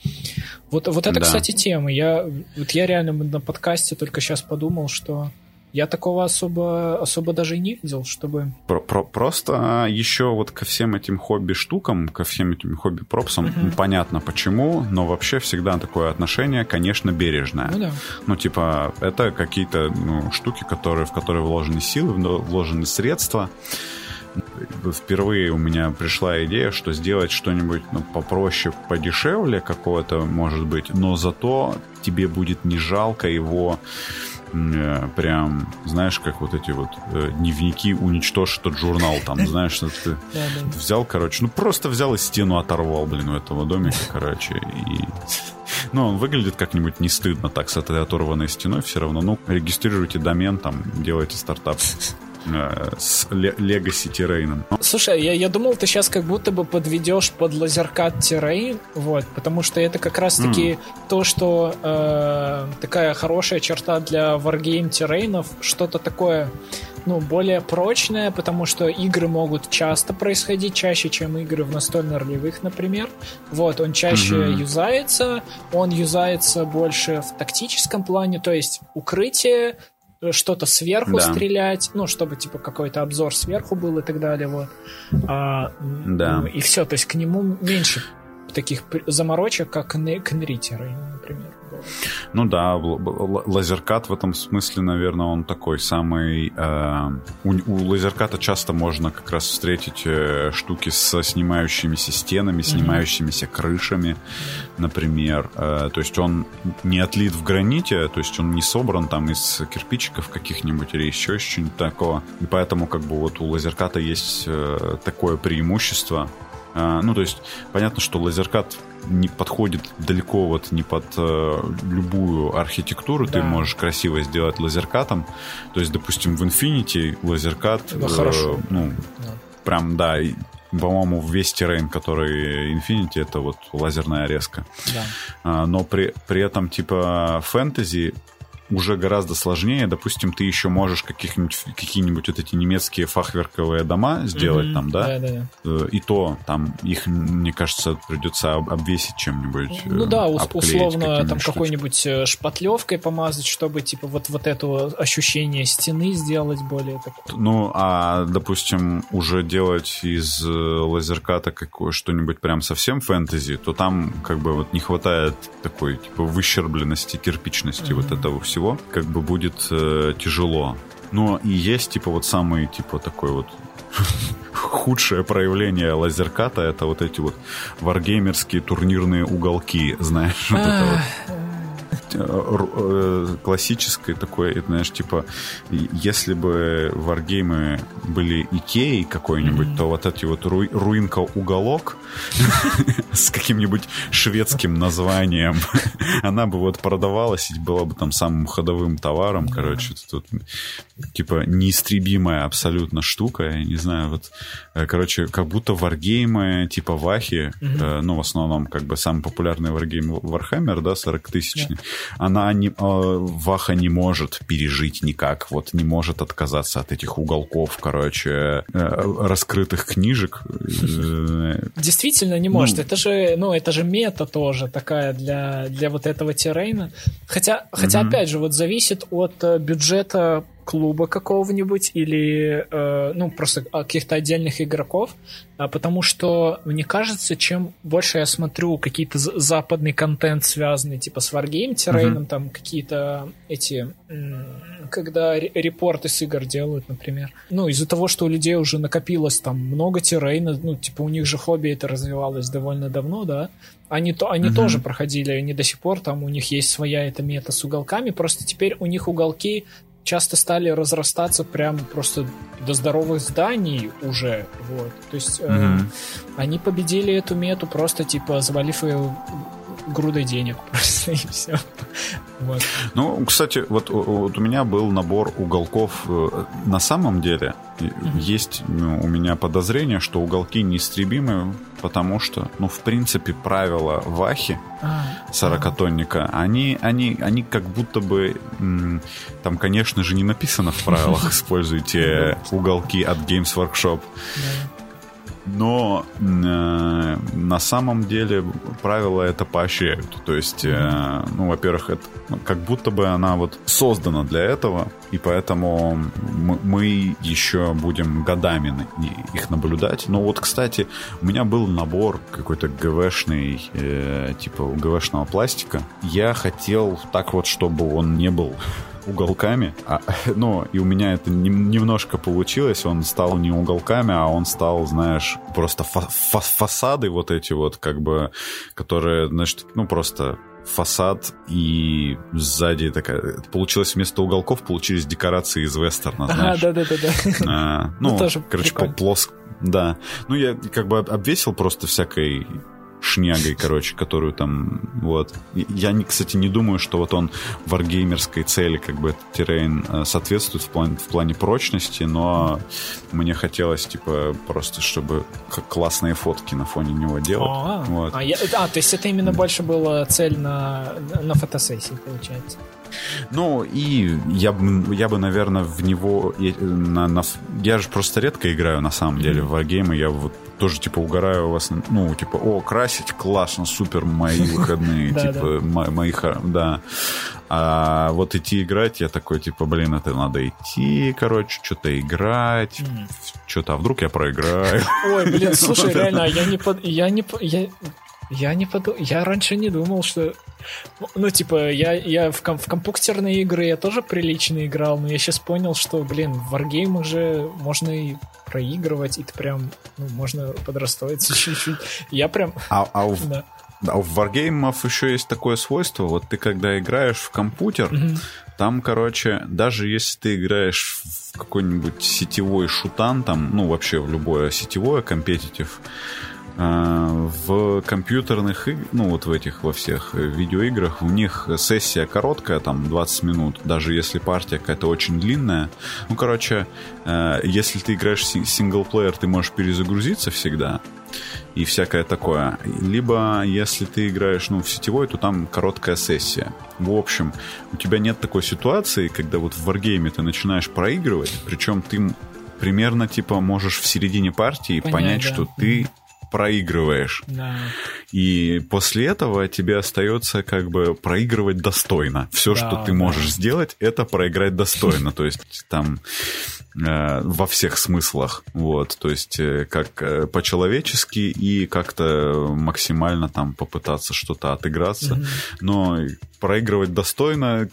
B: вот, вот это,
A: Да.
B: кстати, тема. Я, вот я реально на подкасте только сейчас подумал, что я такого особо, особо даже и не видел, чтобы...
A: Про- про- просто еще вот ко всем этим хобби-штукам, ко всем этим хобби-пропсам, ну, понятно почему, но вообще всегда такое отношение, конечно, бережное.
B: Ну да.
A: Ну, типа, это какие-то ну, штуки, которые, в которые вложены силы, вложены средства. Впервые у меня пришла идея, что сделать что-нибудь ну, попроще, подешевле какого-то, может быть, но зато тебе будет не жалко его э, прям, знаешь, как вот эти вот э, дневники уничтожь этот журнал, там, знаешь, что ты взял, короче, ну просто взял и стену оторвал, блин, у этого домика, короче, и... Ну, он выглядит как-нибудь не стыдно так с этой оторванной стеной все равно. Ну, регистрируйте домен, там, делайте стартап э, с Legacy Terrain.
B: Слушай, я, я думал, ты сейчас как будто бы подведешь под лазеркат террейн, вот, потому что это как раз-таки то, что э, такая хорошая черта для Wargame террейнов, что-то такое, ну, более прочное, потому что игры могут часто происходить, чаще, чем игры в настольно-ролевых, например. Вот, он чаще
A: Мгм.
B: юзается, он юзается больше в тактическом плане, то есть укрытие, что-то сверху
A: Да.
B: стрелять, ну, чтобы, типа, какой-то обзор сверху был и так далее, вот. А,
A: Да.
B: И все, то есть к нему меньше таких заморочек, как к, Нритеру, например.
A: Ну да, лазеркат в этом смысле, наверное, он такой самый... Э, у, у лазерката часто можно как раз встретить э, штуки со снимающимися стенами, снимающимися mm-hmm. крышами, например. Э, то есть он не отлит в граните, то есть он не собран там из кирпичиков каких-нибудь или еще что-нибудь такого. И поэтому как бы вот у лазерката есть э, такое преимущество, а, ну, то есть, понятно, что лазеркат не подходит далеко вот не под э, любую архитектуру. Да. Ты можешь красиво сделать лазеркатом. То есть, допустим, в Infinity лазеркат...
B: Да, э, хорошо.
A: Ну, да. прям, да, по-моему, весь террейн, который Infinity, это вот лазерная резка. Да. А, но при, при этом, типа, фэнтези уже гораздо сложнее. Допустим, ты еще можешь каких-нибудь, какие-нибудь вот эти немецкие фахверковые дома сделать mm-hmm. там, да? Да, да, да. И то там их, мне кажется, придется обвесить чем-нибудь.
B: Ну да, э, условно там какой-нибудь э, шпатлевкой помазать, чтобы типа вот, вот это ощущение стены сделать более такое.
A: Ну, а, допустим, уже делать из э, лазерката какое что-нибудь прям совсем фэнтези, то там как бы вот не хватает такой типа выщербленности, кирпичности mm-hmm. вот этого всего всего, как бы будет э, тяжело. Но и есть, типа, вот самый, типа, такой вот худшее проявление лазерката это вот эти вот варгеймерские турнирные уголки, знаешь, вот это вот Э, классическое такое, знаешь, типа, если бы варгеймы были Икеей какой-нибудь, mm-hmm. то вот эти вот ру, руинка-уголок с каким-нибудь шведским названием, она бы вот продавалась и была бы там самым ходовым товаром, короче, тут типа неистребимая абсолютно штука, я не знаю, вот, э, короче, как будто варгеймы типа Вахи, mm-hmm. ну, в основном, как бы самый популярный варгейм Warhammer, да, 40-тысячный, yeah она не, э, Ваха не может пережить никак, вот не может отказаться от этих уголков, короче, э, раскрытых книжек.
B: Действительно не может. Ну, это же, ну, это же мета тоже такая для, для вот этого террейна. Хотя, хотя угу. опять же, вот зависит от э, бюджета клуба какого-нибудь или э, ну просто каких-то отдельных игроков, а, потому что мне кажется, чем больше я смотрю какие-то западный контент связанный типа с Wargame террейном, mm-hmm. там какие-то эти когда репорты с игр делают, например. Ну, из-за того, что у людей уже накопилось там много террейна, ну, типа у них же хобби это развивалось довольно давно, да, они, то, они uh-huh. тоже проходили, они до сих пор там у них есть своя эта мета с уголками, просто теперь у них уголки часто стали разрастаться прям просто до здоровых зданий уже, вот. То есть mm-hmm. э, они победили эту мету просто типа завалив ее грудой денег просто и все.
A: Вот. Ну, кстати, вот, вот у меня был набор уголков э, на самом деле. Mm-hmm. Есть ну, у меня подозрение, что уголки неистребимы, потому что, ну, в принципе, правила Вахи а, сорокатонника, они, они, они как будто бы там, конечно же, не написано в правилах «Используйте уголки от Games Workshop». Но э, на самом деле правила это поощряют. То есть, э, ну, во-первых, это ну, как будто бы она вот создана для этого, и поэтому мы, мы еще будем годами их наблюдать. Но вот, кстати, у меня был набор какой-то ГВшный, э, типа ГВшного пластика. Я хотел так вот, чтобы он не был уголками. А, но и у меня это не, немножко получилось. Он стал не уголками, а он стал, знаешь, просто фа фа фасады вот эти вот, как бы, которые, значит, ну просто фасад и сзади такая... Получилось вместо уголков получились декорации из вестерна, знаешь.
B: А, да-да-да.
A: А, ну, ну тоже короче, плоско. Да. Ну, я как бы обвесил просто всякой шнягой, короче, которую там, вот. Я, кстати, не думаю, что вот он варгеймерской цели, как бы, этот террейн э, соответствует в плане, в плане прочности, но мне хотелось, типа, просто, чтобы классные фотки на фоне него делать. А, вот.
B: а, я, а то есть это именно больше была цель на, на фотосессии, получается?
A: Ну, и я бы, я бы наверное, в него... На, на, я же просто редко играю, на самом деле, в варгеймы. Я вот тоже, типа, угораю у вас, ну, типа, о, красить, классно, супер, мои выходные, типа, мои, да. А вот идти играть, я такой, типа, блин, это надо идти, короче, что-то играть, что-то, а вдруг я проиграю?
B: Ой, блин, слушай, реально, я не... Я не... Я не подумал, я раньше не думал, что... Ну, типа, я, я в, ком... в компьютерные игры я тоже прилично играл, но я сейчас понял, что, блин, в Wargame уже можно и проигрывать, и ты прям, ну, можно подрастроиться чуть-чуть. Я прям...
A: А, а у... Да. А у варгеймов еще есть такое свойство, вот ты когда играешь в компьютер, mm-hmm. там, короче, даже если ты играешь в какой-нибудь сетевой шутан, там, ну, вообще в любое сетевое компетитив, в компьютерных, ну вот в этих, во всех видеоиграх, у них сессия короткая, там 20 минут, даже если партия какая-то очень длинная. Ну, короче, э, если ты играешь синглплеер, ты можешь перезагрузиться всегда и всякое такое. Либо, если ты играешь ну, в сетевой, то там короткая сессия. В общем, у тебя нет такой ситуации, когда вот в варгейме ты начинаешь проигрывать, причем ты примерно типа можешь в середине партии понять, понять да. что ты проигрываешь. Да. И после этого тебе остается как бы проигрывать достойно. Все, да, что ты да. можешь сделать, это проиграть достойно. То есть там во всех смыслах. Вот, то есть э, как э, по-человечески и как-то максимально там попытаться что-то отыграться. Mm-hmm. Но проигрывать достойно,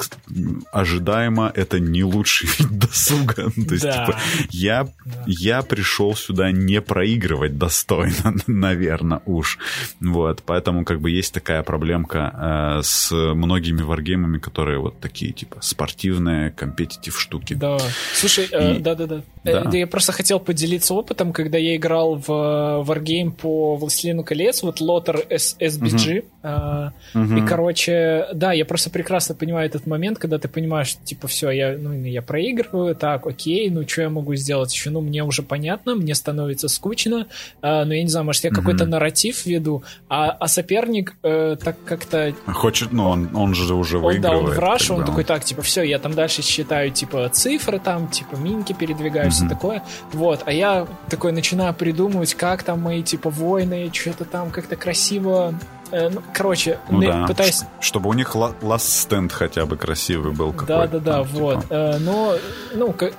A: ожидаемо, это не лучший вид досуга. То есть, да. типа, я, да. я пришел сюда не проигрывать достойно, наверное, уж. Вот, поэтому как бы есть такая проблемка э, с многими варгеймами, которые вот такие, типа, спортивные, компетитив штуки.
B: Да. Слушай, э, И... да-да-да. Э, да. Я просто хотел поделиться опытом, когда я играл в Wargame по Властелину колец, вот Лотер SBG. Угу. Uh, угу. И, короче, да, я просто прекрасно понимаю этот момент, когда ты понимаешь, типа, все, я, ну, я проигрываю, так, окей, ну, что я могу сделать еще? Ну, мне уже понятно, мне становится скучно, uh, но я не знаю, может, я угу. какой-то нарратив веду, а, а соперник э, так как-то...
A: Хочет, ну, он, он же уже выигрывает.
B: Он, да, он в Rush, он такой, так, типа, все, я там дальше считаю, типа, цифры там, типа, минки передвигаю, все такое. Вот, а я такой начинаю придумывать, как там мои, типа, войны, что-то там как-то красиво Э, ну, короче,
A: ну, да. пытаясь... Чтобы у них stand хотя бы красивый был
B: какой-то. Да-да-да, вот. Типа... Э, но, ну, э,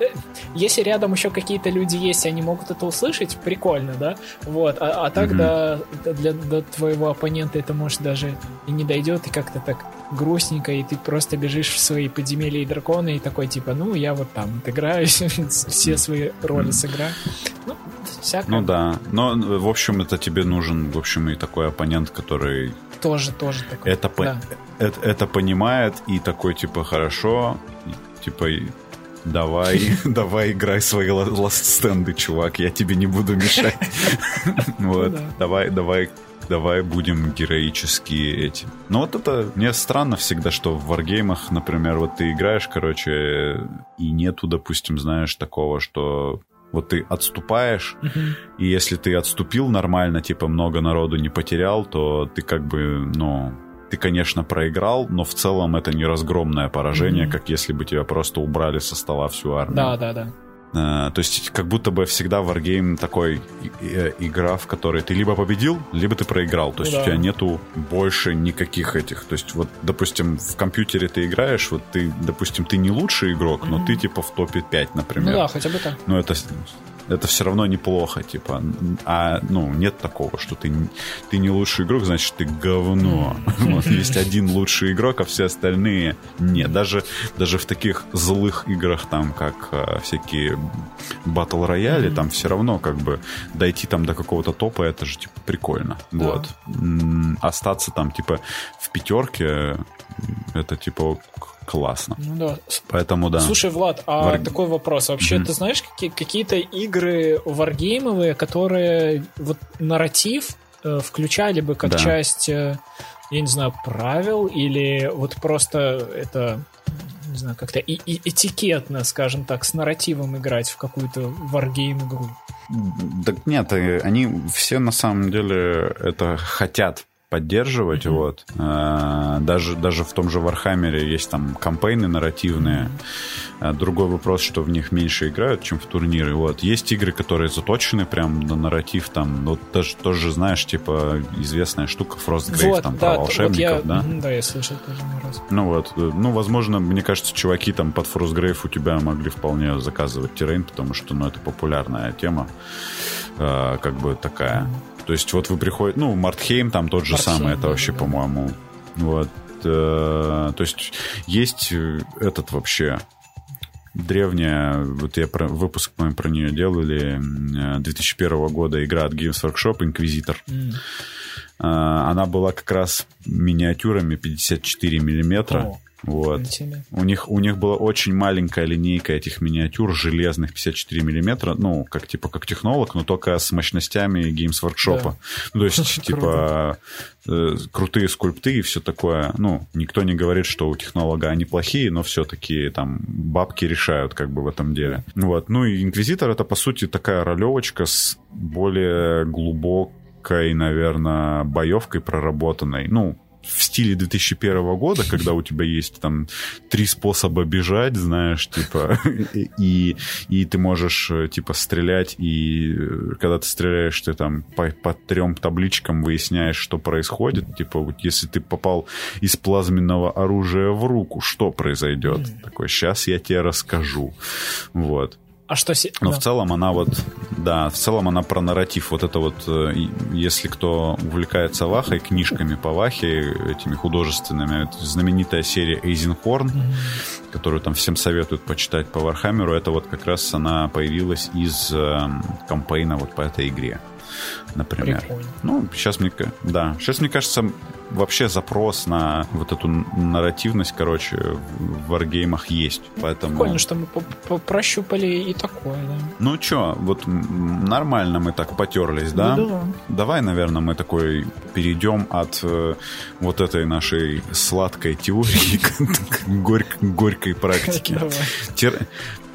B: если рядом еще какие-то люди есть, они могут это услышать, прикольно, да? Вот. А, а так mm-hmm. до, для, до твоего оппонента это, может, даже и не дойдет, и как-то так грустненько, и ты просто бежишь в свои подземелья и драконы, и такой, типа, ну, я вот там отыграюсь, все свои роли сыграю. Ну,
A: всякое. Ну да, но, в общем, это тебе нужен, в общем, и такой оппонент, который...
B: Тоже, тоже такой.
A: Это, да. это, это понимает и такой, типа, хорошо, типа, давай, давай играй свои ласт-стенды, чувак, я тебе не буду мешать. Вот, давай, давай давай будем героически эти. Но вот это мне странно всегда, что в варгеймах, например, вот ты играешь, короче, и нету, допустим, знаешь, такого, что вот ты отступаешь, uh-huh. и если ты отступил нормально, типа много народу не потерял, то ты как бы, ну, ты, конечно, проиграл, но в целом это не разгромное поражение, mm-hmm. как если бы тебя просто убрали со стола всю армию.
B: Да, да, да.
A: Uh, то есть как будто бы всегда Wargame такой э, игра, в которой ты либо победил, либо ты проиграл. То есть ну, да. у тебя нету больше никаких этих. То есть вот, допустим, в компьютере ты играешь, вот ты, допустим, ты не лучший игрок, mm-hmm. но ты типа в топе 5, например. Ну
B: да, хотя бы так.
A: Ну это это все равно неплохо, типа. А, ну, нет такого, что ты, ты не лучший игрок, значит, ты говно. Вот, есть один лучший игрок, а все остальные нет. Даже, даже в таких злых играх, там, как а, всякие батл рояли, там все равно, как бы, дойти там до какого-то топа, это же, типа, прикольно. Вот. Остаться там, типа, в пятерке, это, типа, классно. Ну да. Поэтому да.
B: Слушай, Влад, а Вар... такой вопрос. Вообще, mm-hmm. ты знаешь какие- какие-то игры варгеймовые, которые вот нарратив э, включали бы как да. часть, э, я не знаю, правил или вот просто это не знаю, как-то и, и этикетно, скажем так, с нарративом играть в какую-то варгейм игру?
A: Так нет, э, они все на самом деле это хотят поддерживать, mm-hmm. вот. А, даже, даже в том же Вархаммере есть там campaign ы нарративные. А, другой вопрос, что в них меньше играют, чем в турниры. Вот. Есть игры, которые заточены прям на нарратив, там, ну, даже тоже, знаешь, типа, известная штука Frostgrave, вот, там, да, про волшебников, вот я,
B: да? Да, я слышал тоже не раз.
A: Ну вот, ну, возможно, мне кажется, чуваки там под Frostgrave у тебя могли вполне заказывать террейн, потому что, ну, это популярная тема, э, как бы такая. Mm-hmm То есть вот вы приходите, ну, Мартхейм там тот же
B: Мартхейм,
A: самый, это вообще, по-моему, вот. э, То есть есть э, этот вообще древняя, вот я про, выпуск мы про нее делали, м, э, 2001 года игра от Games Workshop.
B: М.
A: А, Она была как раз миниатюрами 54 миллиметра.
B: О.
A: Вот. У них, у них была очень маленькая линейка этих миниатюр железных 54 миллиметра, ну, как типа как технолог, но только с мощностями Games Workshop.
B: Да.
A: Ну, то есть, типа, э, крутые скульпты и все такое. Ну, никто не говорит, что у технолога они плохие, но все-таки там бабки решают как бы в этом деле. Вот. Ну и Инквизитор это, по сути, такая ролевочка с более глубокой, наверное, боевкой проработанной. Ну, в стиле 2001 года, когда у тебя есть там три способа бежать, знаешь, типа, и, и ты можешь, э, типа, стрелять, и э, когда ты стреляешь, ты там по, по трем табличкам выясняешь, что происходит. Типа, вот если ты попал из плазменного оружия в руку, что произойдет? Такой, сейчас я тебе расскажу. Вот.
B: А что...
A: Но
B: да.
A: в целом она вот, да, в целом она про нарратив. Вот это вот, э, если кто увлекается Вахой, книжками по Вахе, этими художественными, это знаменитая серия Эйзенхорн, которую там всем советуют почитать по Вархаммеру, это вот как раз она появилась из э, campaign а вот по этой игре, например.
B: Прикольно.
A: Ну, сейчас мне, да, сейчас мне кажется, вообще запрос на вот эту нарративность, короче, в варгеймах есть, поэтому...
B: Прикольно, что мы прощупали и такое, да.
A: Ну чё, вот нормально мы так потерлись, да?
B: Ну да.
A: Давай, наверное, мы такой перейдем от э, вот этой нашей сладкой теории к, к горьк- горькой практике.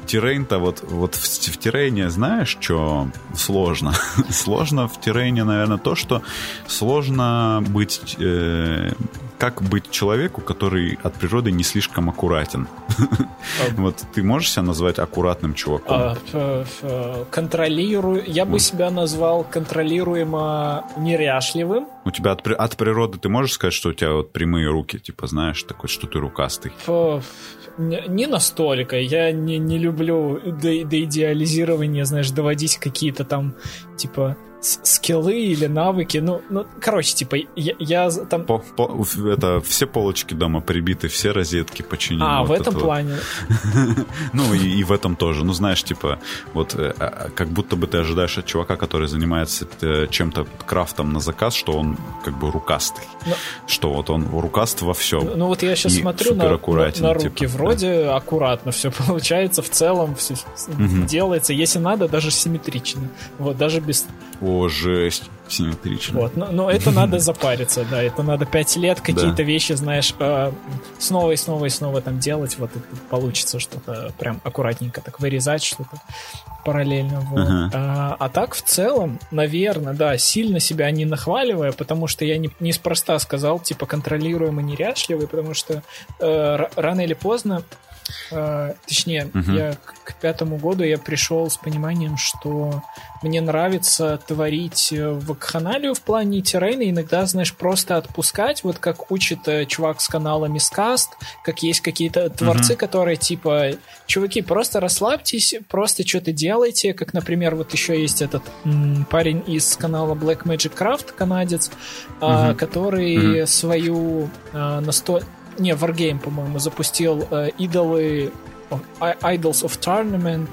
A: Террейн-то вот, вот в, в террейне знаешь, что сложно? сложно в террейне, наверное, то, что сложно быть... э, как быть человеку, который от природы не слишком аккуратен? Вот ты можешь себя назвать аккуратным чуваком?
B: А, контролирую... Я бы себя назвал контролируемо неряшливым.
A: У тебя от, от природы ты можешь сказать, что у тебя вот прямые руки, типа, знаешь, такой, что ты рукастый?
B: Не настолько. Я не, не люблю до, до идеализирования, знаешь, доводить какие-то там, типа, скиллы или навыки. Ну, ну короче, типа, я, я там...
A: По- по- это все полочки дома прибиты, все розетки починены.
B: А,
A: вот
B: в этом
A: это вот.
B: плане.
A: Ну, и, и в этом тоже. Ну, знаешь, типа, вот э, а, как будто бы ты ожидаешь от чувака, который занимается э, чем-то крафтом на заказ, что он как бы рукастый.
B: Ну-
A: Что вот он рукаст во всем.
B: Ну вот я сейчас
A: И
B: смотрю на, на руки,
A: типа,
B: вроде аккуратно все получается, в целом все делается, если надо, даже симметрично. Вот, даже без...
A: О, жесть. Симметрично.
B: Вот, но, но это надо запариться, да, это надо пять лет какие-то вещи, знаешь, э, снова и снова и снова там делать, вот это получится что-то прям аккуратненько так вырезать что-то параллельно. Вот.
A: Ага.
B: А, а так в целом, наверное, да, сильно себя не нахваливая, потому что я не, неспроста сказал, типа, контролируемо неряшливый, потому что э, рано или поздно э, точнее,
A: Мгм.
B: я к, к пятому году я пришел с пониманием, что мне нравится творить э, вакханалию в плане террейна, иногда, знаешь, просто отпускать, вот как учит э, чувак с канала Мискаст, как есть какие-то творцы, которые типа, чуваки, просто расслабьтесь, просто что-то делайте, как, например, вот еще есть этот м, парень из канала Black Magic Craft, канадец, а,
A: Мгм.
B: который
A: Мгм.
B: свою а, насто... Не, Wargame, по-моему, запустил э, идолы Idols of Tournament.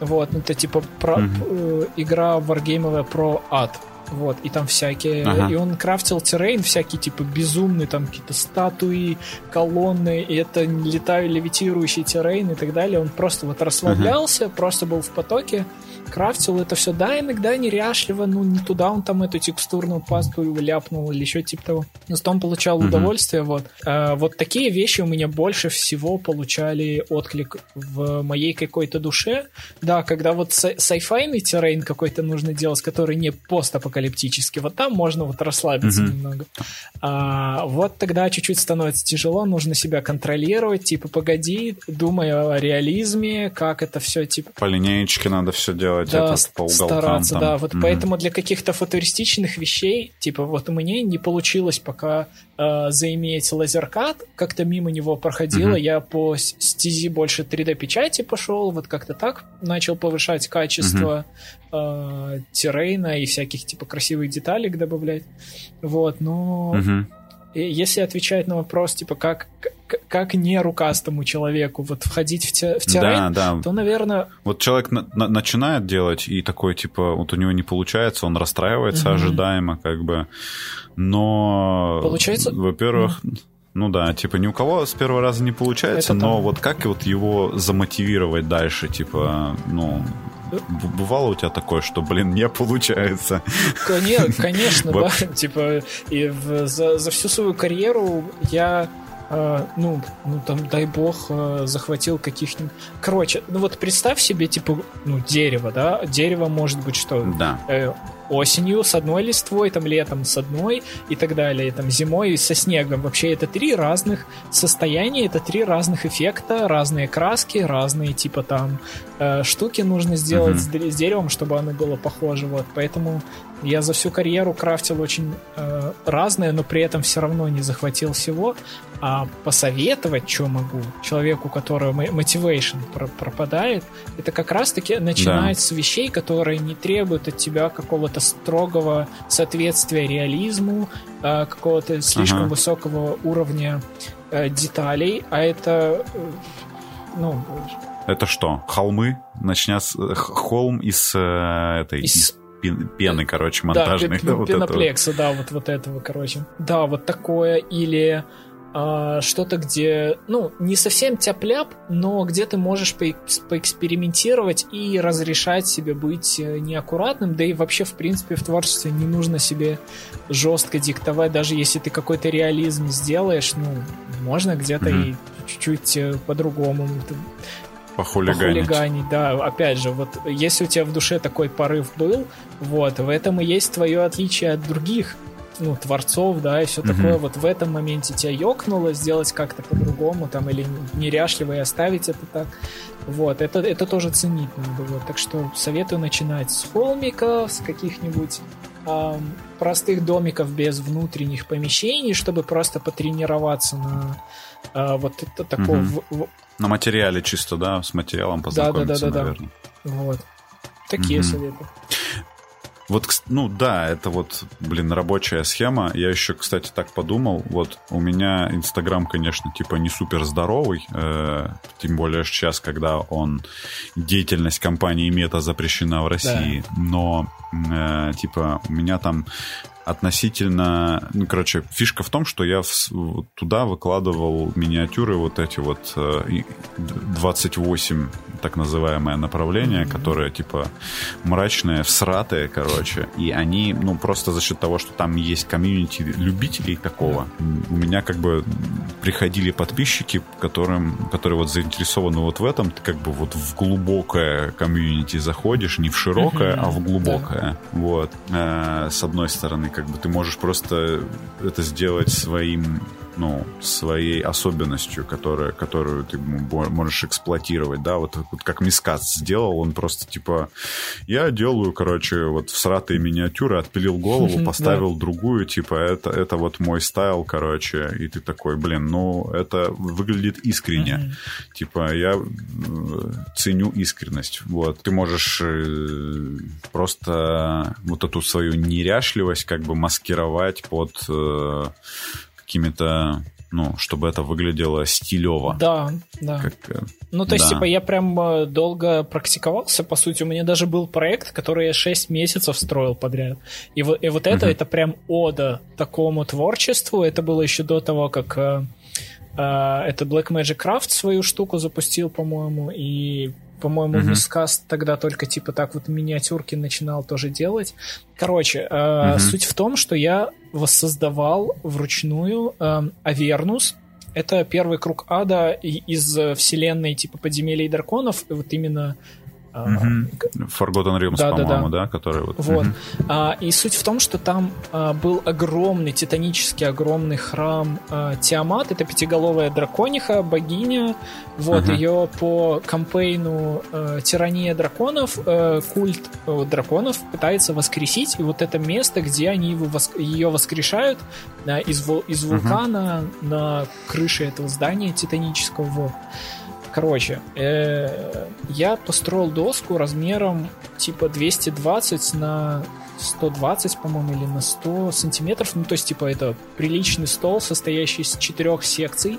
B: Вот, ну, это типа про,
A: Мгм.
B: э, игра варгеймовая про ад. Вот, и там всякие...
A: Ага.
B: И он крафтил террейн всякие, типа, безумные, там какие-то статуи, колонны, и это летаю, левитирующий террейн и так далее. Он просто вот расслаблялся, просто был в потоке, крафтил это все. Да, иногда неряшливо, ну, не туда он там эту текстурную пасту ляпнул или еще типа того. Но зато он получал
A: Мгм.
B: удовольствие, вот. А, вот такие вещи у меня больше всего получали отклик в моей какой-то душе. Да, когда вот сай- сайфайный террейн какой-то нужно делать, который не постапокалиптический, вот там можно вот расслабиться
A: Мгм.
B: немного. А, вот тогда чуть-чуть становится тяжело, нужно себя контролировать, типа, погоди, думай о реализме, как это все, типа,
A: По линеечке надо все делать. Делать
B: да,
A: этот по уголкам.
B: Стараться,
A: там.
B: да. Вот
A: Мгм.
B: поэтому для каких-то футуристичных вещей, типа вот у меня не получилось пока э, заиметь лазеркат, как-то мимо него проходило,
A: Мгм.
B: я по стези больше 3D-печати пошел, вот как-то так начал повышать качество э, террейна и всяких типа красивых деталек добавлять. Вот, но и если отвечать на вопрос, типа, как, как, не рукастому человеку вот входить в, те, в террейн,
A: Да, да.
B: то, наверное,
A: Вот человек на- на- начинает делать, и такой, типа, вот у него не получается, он расстраивается
B: Мгм.
A: ожидаемо, как бы. Но,
B: Получается?
A: во-первых, ну да, типа, ни у кого с первого раза не получается,
B: Это
A: но
B: да.
A: вот как вот его замотивировать дальше, типа, ну, бывало у тебя такое, что, блин, не получается.
B: Коне- Конечно, да. Типа, и в- за, за всю свою карьеру я, э, ну, ну, там, дай бог, э, захватил каких-нибудь... Короче, ну вот представь себе, типа, ну, дерево, да? Дерево может быть что?
A: Да.
B: Э, осенью с одной листвой, там летом с одной и так далее, там зимой со снегом. Вообще это три разных состояния, это три разных эффекта, разные краски, разные типа там э, штуки нужно сделать
A: Мгм.
B: с, с деревом, чтобы оно было похоже. Вот, поэтому я за всю карьеру крафтил очень э, разное, но при этом все равно не захватил всего. А посоветовать, что могу, человеку, у которого мо- motivation про- пропадает, это как раз-таки начинать с вещей, которые не требуют от тебя какого-то строгого соответствия реализму, э, какого-то слишком
A: Ага.
B: высокого уровня э, деталей, а это э, ну,
A: Это что, холмы? Начня с э, холм из э, этой...
B: из
A: пены, короче,
B: Да,
A: монтажной.
B: пен-
A: да, вот этого.
B: пеноплекса, да, вот, вот этого, короче. Да, вот такое, или а, что-то, где, ну, не совсем тяп-ляп, но где ты можешь поэкс- поэкспериментировать и разрешать себе быть э, неаккуратным, да и вообще, в принципе, в творчестве не нужно себе жестко диктовать, даже если ты какой-то реализм сделаешь, ну, можно где-то
A: Мгм.
B: и чуть-чуть э, по-другому
A: Похулиганить.
B: похулиганить, да. Опять же, вот если у тебя в душе такой порыв был, вот, в этом и есть твое отличие от других, ну, творцов, да, и все
A: Мгм.
B: такое. Вот в этом моменте тебя ёкнуло сделать как-то по-другому, там, или неряшливо и оставить это так. Вот, это, это тоже ценить надо. Вот. Так что советую начинать с холмиков, с каких-нибудь ам, простых домиков без внутренних помещений, чтобы просто потренироваться на а, вот это таком
A: Мгм.
B: в-
A: На материале чисто, да, с материалом познакомиться,
B: да, да, да.
A: наверное.
B: Вот. Такие
A: Мгм.
B: советы.
A: Вот, ну да, это вот, блин, рабочая схема. Я еще, кстати, так подумал. Вот у меня Инстаграм, конечно, типа не супер здоровый, э, тем более сейчас, когда он деятельность компании Мета запрещена в России. Но э, типа у меня там относительно, ну, короче, фишка в том, что я туда выкладывал миниатюры вот эти вот э, и 28 так называемое направление, которое типа мрачные, всратые, короче, и они, ну, просто за счет того, что там есть комьюнити любителей такого, у меня как бы приходили подписчики, которым, которые вот заинтересованы вот в этом, ты как бы вот в глубокое комьюнити заходишь, не в широкое, а в глубокое, вот. Э, с одной стороны, как бы ты можешь просто это сделать своим ну, своей особенностью, которая, которую ты мо- можешь эксплуатировать, да, вот, вот как Мискац сделал, он просто, типа, я делаю, короче, вот всратые миниатюры, отпилил голову, поставил другую, типа, это, это вот мой стайл, короче, и ты такой, блин, ну, это выглядит искренне. Типа, я э, ценю искренность. Вот. Ты можешь э, просто вот эту свою неряшливость как бы маскировать под э, какими-то, ну, чтобы это выглядело стилево.
B: Да, да.
A: Как, э,
B: Ну, то есть,
A: да.
B: типа, я прям э, долго практиковался, по сути. У меня даже был проект, который я 6 месяцев строил подряд. И, вот- и вот это,
A: Мгм.
B: это прям ода такому творчеству. Это было еще до того, как э, э, это Black Magic Craft свою штуку запустил, по-моему, и по-моему,
A: Мгм.
B: Мискаст тогда только типа так вот миниатюрки начинал тоже делать. Короче, э,
A: Мгм.
B: суть в том, что я воссоздавал вручную э, Авернус. Это первый круг ада из э, вселенной типа драконов. И вот именно
A: Угу. Forgotten Realms, да, по-моему, да, да. да, который вот.
B: Вот. Угу. А, и суть в том, что там а, был огромный, титанический огромный храм а, Тиамат. Это пятиголовая дракониха, богиня. Вот угу. ее по кампейну а, Тирания драконов, а, культ а, драконов пытается воскресить. И вот это место, где они его воск... ее воскрешают а, из, из вулкана угу. на крыше этого здания титанического. Вот. Короче, э, я построил доску размером типа 220 на 120, по-моему, или на 100 сантиметров. Ну, то есть, типа, это приличный стол, состоящий из четырех секций.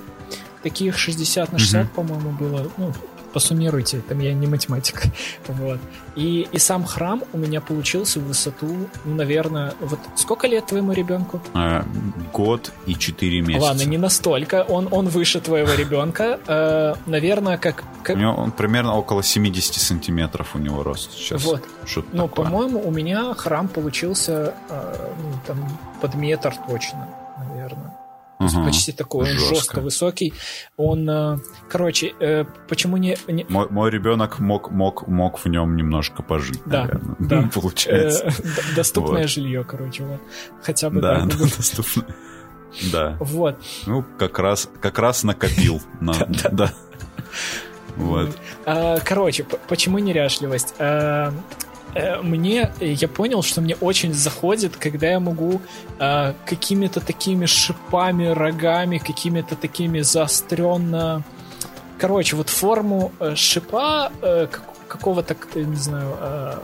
B: Таких 60 на 60, mm-hmm. по-моему, было. Ну, посуммируйте, там я не математик. Вот. И, и сам храм у меня получился в высоту, ну, наверное, вот сколько лет твоему ребенку?
A: А, год и четыре месяца.
B: Ладно, не настолько. Он, он выше твоего ребенка. Э, наверное, как, как...
A: У него он примерно около 70 сантиметров у него рост сейчас.
B: Вот. Что ну, по-моему, у меня храм получился э, ну, там, под метр точно, угу. почти такой, он жестко. жестко высокий. Он, э, короче, э, почему не... не...
A: Мой, мой ребенок мог, мог, мог в нем немножко пожить, да, наверное. Да. Получается. Э,
B: доступное вот. жилье, короче, вот. Хотя бы
A: да. Да, доступное. Да.
B: Вот.
A: Ну, как раз, как раз накопил. На, да. Вот.
B: А, короче, почему неряшливость? Э, мне, я понял, что мне очень заходит, когда я могу э, какими-то такими шипами, рогами, какими-то такими заостренно... Короче, вот форму э, шипа э, какого-то, не знаю... Э,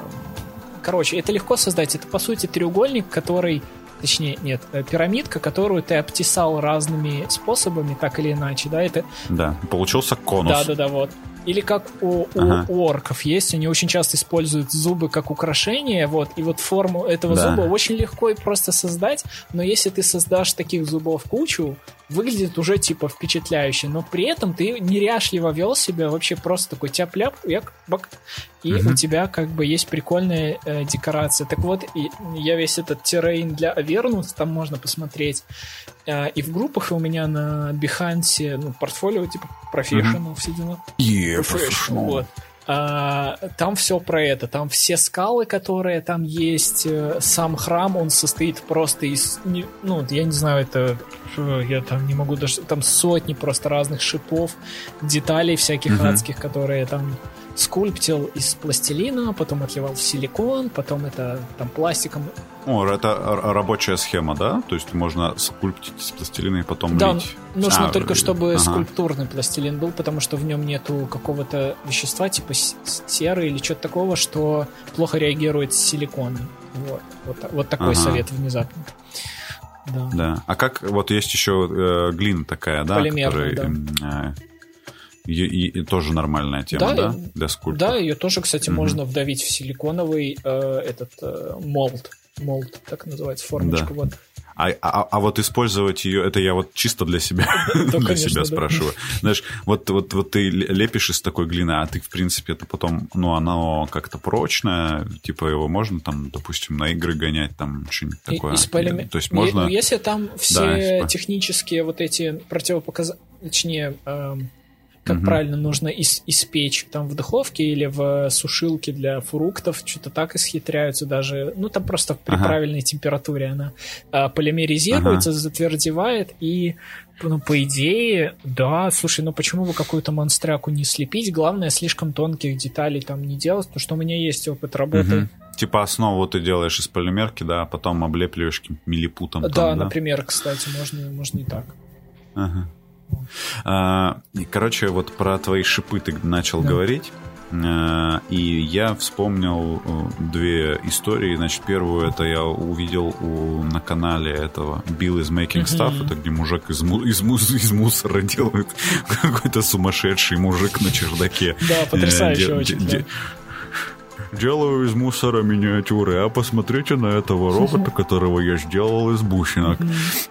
B: короче, это легко создать. Это, по сути, треугольник, который... Точнее, нет, э, пирамидка, которую ты обтесал разными способами, так или иначе, да, это...
A: Да, получился конус.
B: Да-да-да, вот. Или как у, ага. у, орков есть, они очень часто используют зубы как украшение, вот, и вот форму этого да. зуба очень легко и просто создать, но если ты создашь таких зубов кучу, выглядит уже типа впечатляюще, но при этом ты неряшливо вел себя, вообще просто такой тяп-ляп, бак, и угу. у тебя как бы есть прикольная э, декорация. Так вот, и я весь этот террейн для Avernus, там можно посмотреть, э, и в группах и у меня на Behance, ну, портфолио типа Professional, угу. все дела.
A: Yeah, professional.
B: Вот. А, там все про это. Там все скалы, которые там есть. Э, сам храм, он состоит просто из... Ну, я не знаю, это... Я там не могу даже... Там сотни просто разных шипов, деталей всяких mm-hmm. адских, которые там скульптил из пластилина, потом отливал в силикон, потом это там пластиком.
A: О, это рабочая схема, да? То есть можно скульптить из пластилина и потом
B: да,
A: лить?
B: нужно а, только, чтобы ага. скульптурный пластилин был, потому что в нем нету какого-то вещества, типа серы или что-то такого, что плохо реагирует с силиконом. Вот, вот, вот такой ага. совет внезапно.
A: Да. да. А как вот есть еще э, глина такая, да?
B: Полимерная, да.
A: Э, и, и, и тоже нормальная тема, да, да? для скульптора?
B: Да, ее тоже, кстати, mm можно вдавить в силиконовый э, этот э, молд. Молд, так называется, формочка. Да. Вот.
A: А, а, а вот использовать ее, это я вот чисто для себя, для себя спрашиваю. Знаешь, вот, вот, вот ты лепишь из такой глины, а ты, в принципе, это потом, ну, оно как-то прочное, типа его можно там, допустим, на игры гонять, там что-нибудь такое.
B: Из полиме...
A: То есть можно... Ну,
B: если там все да, технические вот эти противопоказания, точнее, эм, как угу. правильно нужно ис испечь там в духовке или в сушилке для фруктов, что-то так исхитряются даже, ну там просто при ага. правильной температуре она а, полимеризируется, ага. затвердевает и ну, по идее, да, слушай, ну почему бы какую-то монстряку не слепить? Главное, слишком тонких деталей там не делать, потому что у меня есть опыт работы. Угу.
A: Типа основу ты делаешь из полимерки, да, а потом облепливаешь милипутом. Да,
B: там, да, например, кстати, можно, можно и так.
A: Ага. А, короче, вот про твои шипы ты начал да. говорить. А, и я вспомнил э, две истории. Значит, первую это я увидел у, на канале этого Bill is Making Stuff. Mm-hmm. Это где мужик из, му, из, му, из мусора делает какой-то сумасшедший мужик на чердаке.
B: Да, потрясающе э, очень. Де,
A: делаю из мусора миниатюры, а посмотрите на этого робота, которого я сделал из бусинок.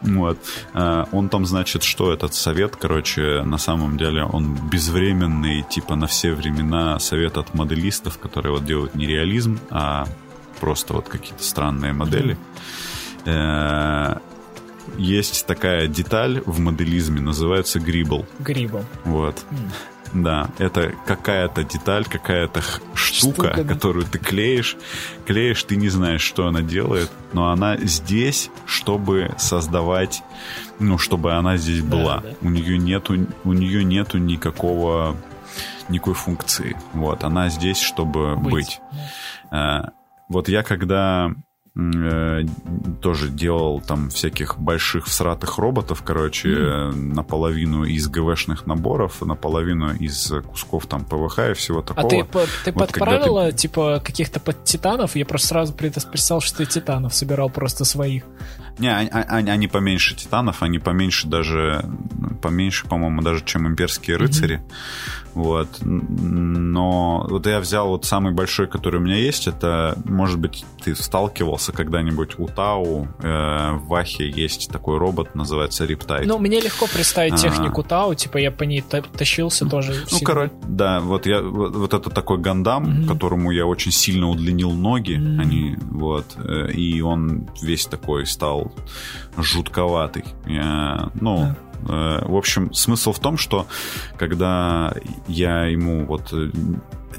A: Вот. А, он там, значит, что этот совет, короче, на самом деле он безвременный, типа на все времена совет от моделистов, которые вот делают не реализм, а просто вот какие-то странные модели. Э, есть такая деталь в моделизме, называется грибл.
B: Грибл.
A: Вот. Да, это какая-то деталь, какая-то штука, штука да. которую ты клеишь, клеишь, ты не знаешь, что она делает, но она здесь, чтобы создавать, ну, чтобы она здесь да, была. Да. У нее нету, у нее нету никакого никакой функции. Вот, она здесь, чтобы быть. быть. Да. Вот я когда тоже делал там всяких больших всратых роботов, короче, mm. наполовину из ГВшных наборов, наполовину из кусков там ПВХ и всего такого.
B: А ты, ты вот подправила, ты... типа, каких-то под титанов? Я просто сразу представил, что ты титанов собирал просто своих.
A: Не, они, они, они поменьше титанов, они поменьше даже, поменьше, по-моему, даже, чем имперские рыцари. Mm-hmm. Вот. Но вот я взял вот самый большой, который у меня есть, это, может быть, ты сталкивался когда-нибудь у Тау, э, в Вахе есть такой робот, называется Рептайт.
B: Ну, мне легко представить а. технику а, Тау, типа я по ней тащился тоже.
A: Ну, короче, да, вот я вот, вот это такой гандам, mm-hmm. которому я очень сильно удлинил ноги, mm-hmm. они, вот, э, и он весь такой стал жутковатый. Я, ну, yeah Э, в общем, смысл в том, что когда я ему вот э,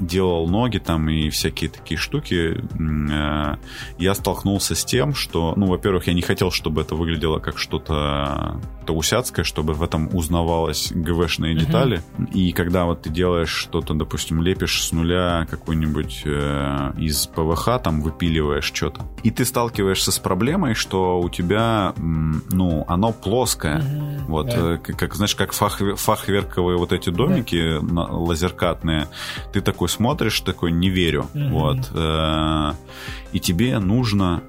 A: делал ноги там и всякие такие штуки, э, я столкнулся с тем, что, ну, во-первых, я не хотел, чтобы это выглядело как что-то таусяцкое, чтобы в этом узнавалось ГВшные uh-huh. детали. И когда вот ты делаешь что-то, допустим, лепишь с нуля какой-нибудь э, из ПВХ, там выпиливаешь что-то, и ты сталкиваешься с проблемой, что у тебя, ну, оно плоское. Uh-huh. Вот, yeah. э, как, знаешь, как фах, фахверковые вот эти домики yeah. лазеркатные, ты такой такой смотришь, такой, не верю. Mm-hmm. Вот. Э, и тебе нужно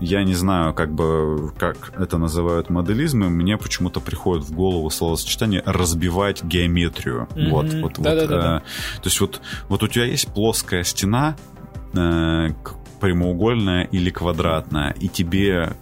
A: я не знаю, как бы, как это называют моделизмы, мне почему-то приходит в голову словосочетание разбивать геометрию. Mm-hmm. Вот, вот, вот. Э, то есть вот, вот у тебя есть плоская стена, э, прямоугольная или квадратная, и тебе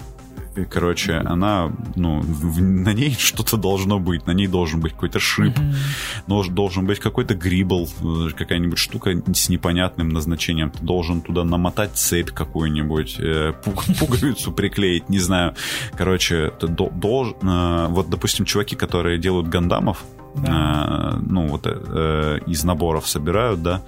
A: короче, она, ну, в, на ней что-то должно быть, на ней должен быть какой-то шип, mm-hmm. должен быть какой-то грибл, э, какая-нибудь штука с непонятным назначением. Ты должен туда намотать цепь какую-нибудь, э, пуговицу приклеить, не знаю. Короче, ты должен... Э, вот, допустим, чуваки, которые делают гандамов, да. э, ну, вот э, из наборов собирают, да,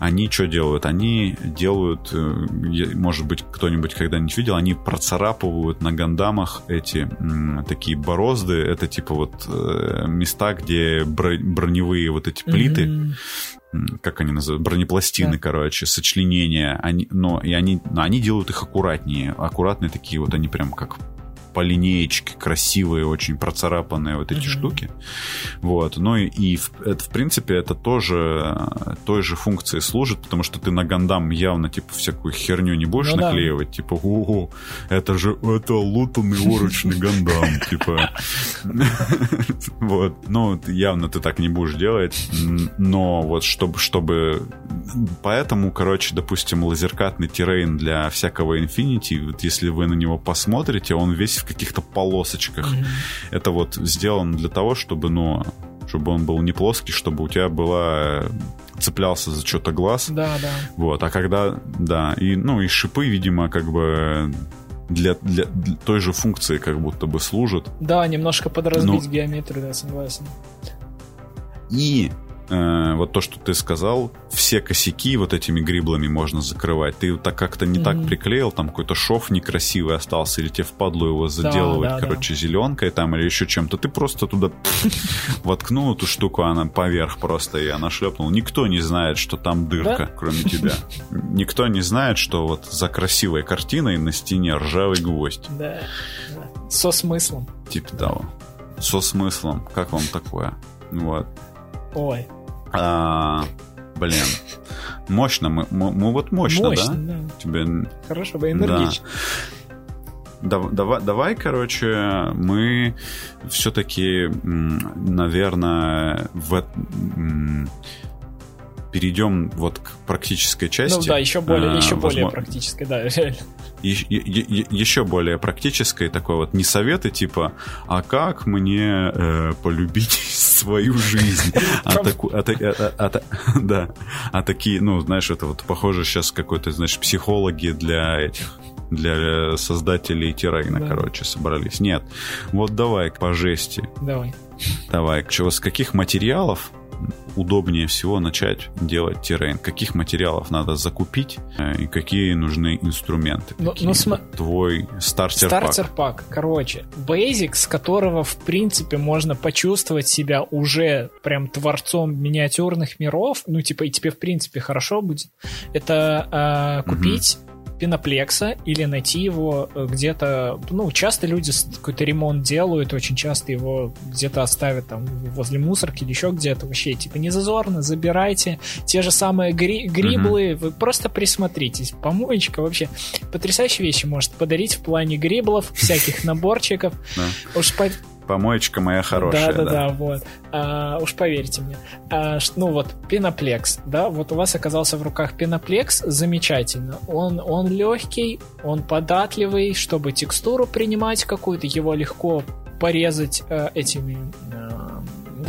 A: они что делают? Они делают, э, может быть, кто-нибудь когда-нибудь видел, они процарапывают на гандамах эти такие борозды, это типа вот э, места, где броневые вот эти плиты, mm-hmm. как они называют, бронепластины, да. короче, сочленения, они, но и они, но они делают их аккуратнее, аккуратные такие вот, они прям как по линеечке красивые, очень процарапанные вот эти mm-hmm. штуки. Вот. Ну и, и в, это, в принципе, это тоже той же функции служит, потому что ты на гандам явно, типа, всякую херню не будешь ну, наклеивать. Да. Типа, ого, это же, это лутанный орочный гандам. Типа, вот. Ну, явно ты так не будешь делать. Но вот чтобы, чтобы... Поэтому, короче, допустим, лазеркатный террейн для всякого Infinity, вот если вы на него посмотрите, он весь в каких-то полосочках. Mm-hmm. Это вот сделано для того, чтобы, ну, чтобы он был не плоский, чтобы у тебя была цеплялся за что-то глаз.
B: Да, да.
A: Вот, а когда, да, и, ну, и шипы, видимо, как бы для, для, для той же функции как будто бы служат.
B: Да, немножко подразбить Но... геометрию, да, согласен.
A: И э, вот то, что ты сказал, все косяки вот этими гриблами можно закрывать. Ты так как-то не mm-hmm. так приклеил, там какой-то шов некрасивый остался, или тебе впадлу его заделывать, да, да, короче, да. зеленкой там или еще чем-то. Ты просто туда воткнул эту штуку, она поверх просто, и она шлепнула. Никто не знает, что там дырка, да? кроме тебя. Никто не знает, что вот за красивой картиной на стене ржавый гвоздь.
B: Да, со смыслом.
A: Типа того. Со смыслом. Как вам такое? Вот.
B: Ой,
A: а, блин. Мощно. Мы, мы, мы вот мощно, мощно да? да?
B: Тебе... Хорошо, вы энергично.
A: Да. Давай, давай, короче, мы все-таки, наверное, в перейдем вот к практической части. Ну
B: да, еще более, а, еще возможно, более практической, да, реально.
A: еще более практической такой вот не советы типа, а как мне э, полюбить свою жизнь, а, таку, а, а, а, а, да, а такие, ну знаешь, это вот похоже сейчас какой-то, знаешь, психологи для этих для создателей террейна, да. короче, собрались. Нет, вот давай по жести.
B: Давай.
A: Давай, чего, с каких материалов удобнее всего начать делать террейн? Каких материалов надо закупить э, и какие нужны инструменты?
B: Ну,
A: какие
B: ну, см...
A: Твой стартер пак.
B: Стартер пак, короче, basic, с которого, в принципе, можно почувствовать себя уже прям творцом миниатюрных миров, ну, типа, и тебе, в принципе, хорошо будет, это э, купить пеноплекса или найти его э, где-то... Ну, часто люди какой-то ремонт делают, очень часто его где-то оставят там возле мусорки или еще где-то. Вообще, типа, не зазорно, забирайте. Те же самые гри гриблы, вы просто присмотритесь. Помоечка вообще потрясающие вещи может подарить в плане гриблов, всяких наборчиков. Уж
A: помоечка моя хорошая.
B: Да, да, да, вот. А, уж поверьте мне. А, ну вот, пеноплекс, да, вот у вас оказался в руках пеноплекс, замечательно. Он, он легкий, он податливый, чтобы текстуру принимать какую-то, его легко порезать э, этими э,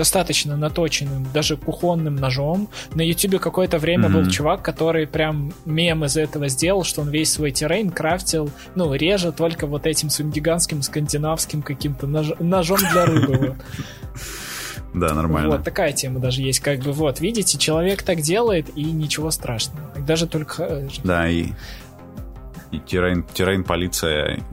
B: достаточно наточенным, даже кухонным ножом. На Ютубе какое-то время mm-hmm. был чувак, который прям мем из этого сделал, что он весь свой террейн крафтил, ну, реже только вот этим своим гигантским скандинавским каким-то нож- ножом для рыбы.
A: Да, нормально.
B: Вот такая тема даже есть. Как бы вот, видите, человек так делает, и ничего страшного. Даже только... Э,
A: да, и, и terrain, terrain полиция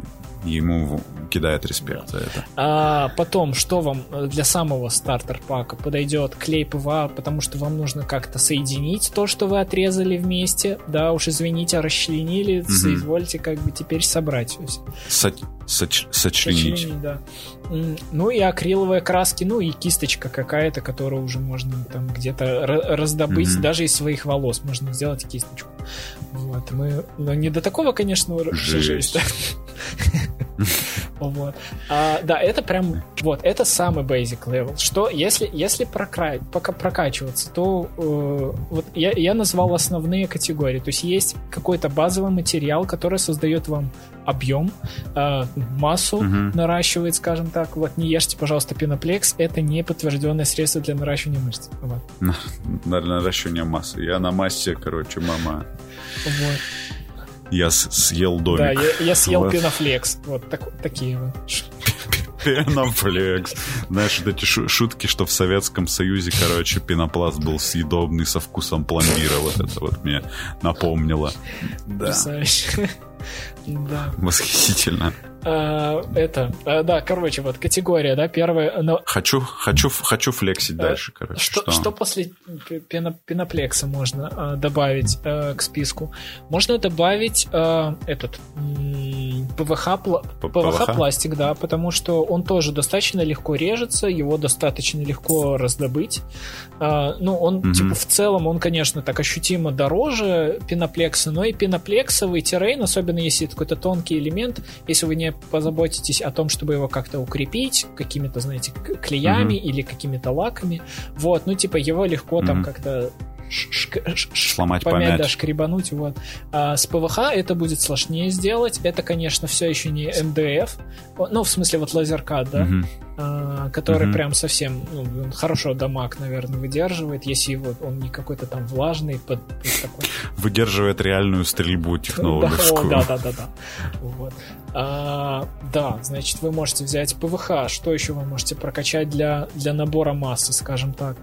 A: ему кидает респект за это.
B: А потом, что вам для самого starter pack а подойдет? Клей ПВА, потому что вам нужно как-то соединить то, что вы отрезали вместе. Да, уж извините, расчленили, угу. соизвольте как бы теперь собрать.
A: Со соч сочленить. сочленить
B: да. Ну и акриловые краски, ну и кисточка какая-то, которую уже можно там где-то раздобыть, угу. даже из своих волос можно сделать кисточку. Вот, мы, ну не до такого, конечно,
A: жесть.
B: Вот. А, да, это прям, вот, это самый basic level. Что, если, если прокра... пока прокачиваться, то э, вот я, я назвал основные категории. То есть есть какой-то базовый материал, который создает вам объем, э, массу uh-huh. наращивает, скажем так. Вот, не ешьте, пожалуйста, пеноплекс. Это не подтвержденное средство для наращивания мышц. Вот.
A: На наращивание массы. Я на массе, короче, мама. Вот. Я съел домик. Да,
B: я, я съел вот. пенофлекс. Вот так, такие вот.
A: Пенофлекс. Знаешь, вот эти шутки, что в Советском Союзе, короче, пенопласт был съедобный со вкусом пломбира. Вот это вот мне напомнило. Да. Да. Восхитительно.
B: А, это, а, да, короче, вот категория, да, первая. Но...
A: Хочу, хочу, хочу флексить а, дальше, короче.
B: Что, что? что после пено, пеноплекса можно а, добавить а, к списку? Можно добавить а, этот ПВХ, ПВХ пластик, да, потому что он тоже достаточно легко режется, его достаточно легко раздобыть. А, ну, он, угу. типа, в целом, он, конечно, так ощутимо дороже пеноплекса, но и пеноплексовый террейн, особенно если это какой-то тонкий элемент, если вы не позаботитесь о том, чтобы его как-то укрепить какими-то, знаете, клеями mm-hmm. или какими-то лаками. Вот, ну, типа, его легко mm-hmm. там как-то
A: сломать, помять, помять.
B: да, шкребануть, вот. А с ПВХ это будет сложнее сделать. Это, конечно, все еще не МДФ, ну, в смысле, вот лазеркат, да, угу. а, который угу. прям совсем, ну, хорошо дамаг, наверное, выдерживает, если его, он не какой-то там влажный, под, под такой...
A: Выдерживает реальную стрельбу технологическую.
B: Да, да, да, да. Вот. А, да, значит, вы можете взять ПВХ. Что еще вы можете прокачать для, для набора массы, скажем так?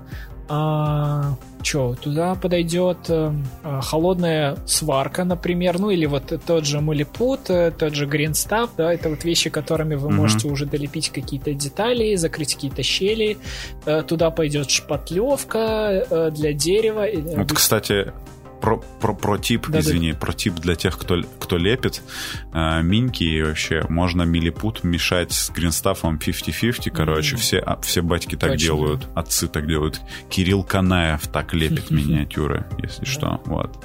B: А, что, туда подойдет а, холодная сварка, например, ну или вот тот же мулипут, э, тот же гринстав, да, это вот вещи, которыми вы mm-hmm. можете уже долепить какие-то детали, закрыть какие-то щели. А, туда пойдет шпатлевка а, для дерева.
A: Вот, кстати, про, про, про тип, да, извини, да. про тип для тех, кто, кто лепит. Э, миньки и вообще можно милипут мешать с гринстафом 50-50. Короче, mm-hmm. все, а, все батьки так Точно. делают, отцы так делают. Кирилл Канаев так лепит миниатюры, если что. Вот.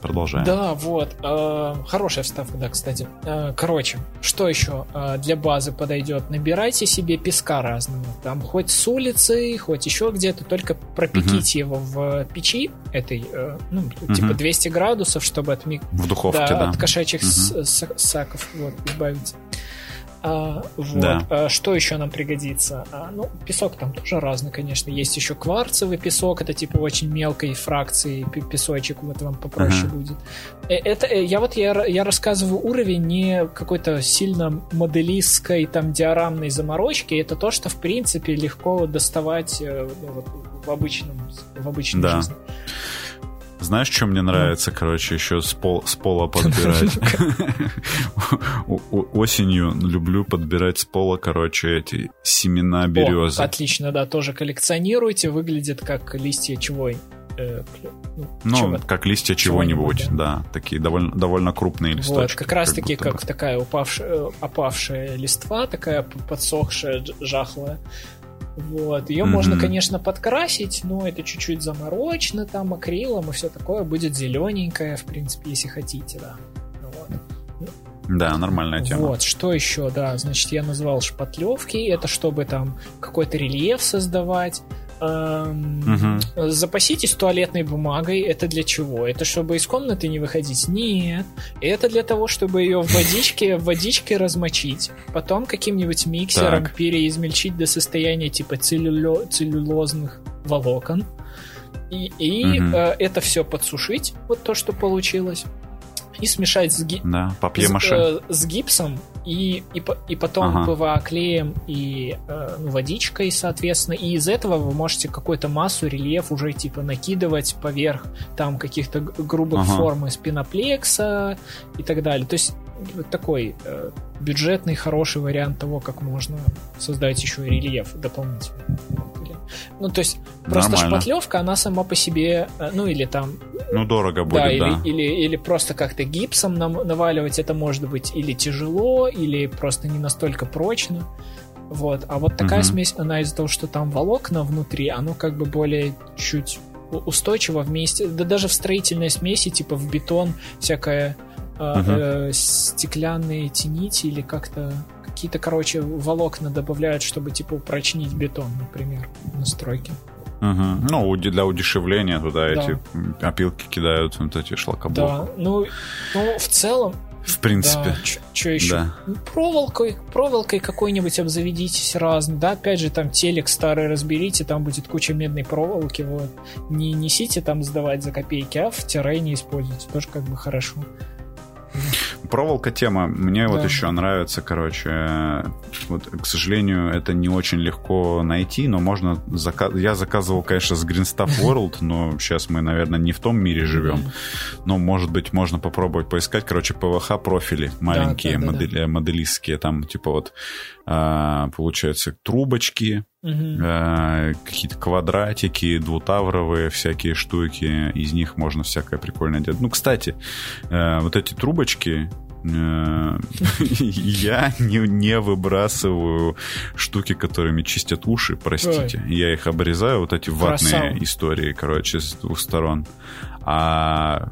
A: Продолжаем.
B: Да, вот. Э, хорошая вставка, да, кстати. Э, короче, что еще э, для базы подойдет? Набирайте себе песка разного. Там хоть с улицы, хоть еще где-то, только пропеките угу. его в печи этой, э, ну, угу. типа 200 градусов, чтобы от миг...
A: В духовке, да.
B: да. от кошачьих угу. саков вот, избавиться. А, вот. Да. А, что еще нам пригодится? А, ну, песок там тоже разный, конечно. Есть еще кварцевый песок, это типа очень мелкой фракции песочек, вот вам попроще uh-huh. будет. Э, это, э, я вот я, я рассказываю уровень не какой-то сильно моделистской там диорамной заморочки, это то, что в принципе легко доставать э, ну, вот, в обычном в обычной да. жизни.
A: Знаешь, что мне нравится, короче, еще с, пол, с пола подбирать? Осенью люблю подбирать с пола, короче, эти семена березы.
B: Отлично, да, тоже коллекционируйте. Выглядит как листья чего
A: э, ну, ну как листья чего-нибудь, да. да, такие довольно, довольно крупные листочки.
B: Вот, как раз таки как такая упавшая, э, опавшая листва, такая подсохшая, жахлая. Вот. Ее mm-hmm. можно, конечно, подкрасить, но это чуть-чуть заморочно, там, акрилом и все такое. Будет зелененькое, в принципе, если хотите, да. Вот.
A: Да, нормальная тема.
B: Вот, что еще, да, значит, я назвал шпатлевки, это чтобы там какой-то рельеф создавать. Угу. Запаситесь туалетной бумагой. Это для чего? Это чтобы из комнаты не выходить? Нет. Это для того, чтобы ее в водичке, в водичке размочить. Потом каким-нибудь миксером так. переизмельчить до состояния типа целлюло- целлюлозных волокон. И, и угу. э, это все подсушить, вот то, что получилось и смешать с, ги...
A: да,
B: с, э, с гипсом и, и, и потом ага. ПВА клеем и э, ну, водичкой, соответственно. И из этого вы можете какую-то массу, рельеф уже типа накидывать поверх там каких-то грубых ага. форм из пеноплекса и так далее. То есть такой э, бюджетный, хороший вариант того, как можно создать еще и рельеф дополнительно. Ну, то есть, просто Нормально. шпатлевка, она сама по себе, э, ну, или там...
A: Ну, дорого будет, да.
B: Или, или, или просто как-то гипсом наваливать это может быть или тяжело, или просто не настолько прочно. Вот. А вот такая угу. смесь, она из-за того, что там волокна внутри, оно как бы более чуть устойчиво вместе, да даже в строительной смеси, типа в бетон, всякое uh э, стеклянные тенити или как-то какие-то, короче, волокна добавляют, чтобы, типа, упрочнить бетон, например, на стройке.
A: Угу. Ну, для удешевления туда да. эти опилки кидают, вот эти шлакоблоки.
B: Да, ну, ну, в целом,
A: в принципе. Да,
B: что еще? Да. Ну, проволокой, проволокой какой-нибудь обзаведитесь разный. Да, опять же, там телек старый разберите, там будет куча медной проволоки. Вот. Не несите там сдавать за копейки, а в террейне используйте. Тоже как бы хорошо.
A: Проволока тема. Мне да. вот еще нравится, короче, вот, к сожалению, это не очень легко найти, но можно заказ... Я заказывал, конечно, с Green Stuff World, но сейчас мы, наверное, не в том мире живем. Но, может быть, можно попробовать поискать. Короче, ПВХ профили маленькие, да, да, модели... да. моделистские, там, типа вот, получается, трубочки, Угу. какие-то квадратики, двутавровые всякие штуки. Из них можно всякое прикольное делать. Ну, кстати, э, вот эти трубочки, э, я не, не выбрасываю штуки, которыми чистят уши, простите. Ой. Я их обрезаю, вот эти ватные Красава. истории, короче, с двух сторон. А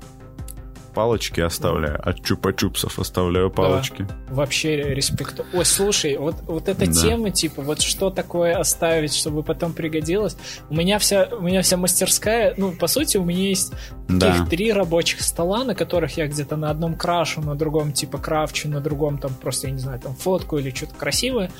A: палочки оставляю, от чупа-чупсов оставляю палочки. Да,
B: вообще респект. Ой, слушай, вот, вот эта да. тема, типа, вот что такое оставить, чтобы потом пригодилось. У меня вся, у меня вся мастерская, ну, по сути, у меня есть таких да. три рабочих стола, на которых я где-то на одном крашу, на другом, типа, крафчу, на другом, там, просто, я не знаю, там, фотку или что-то красивое.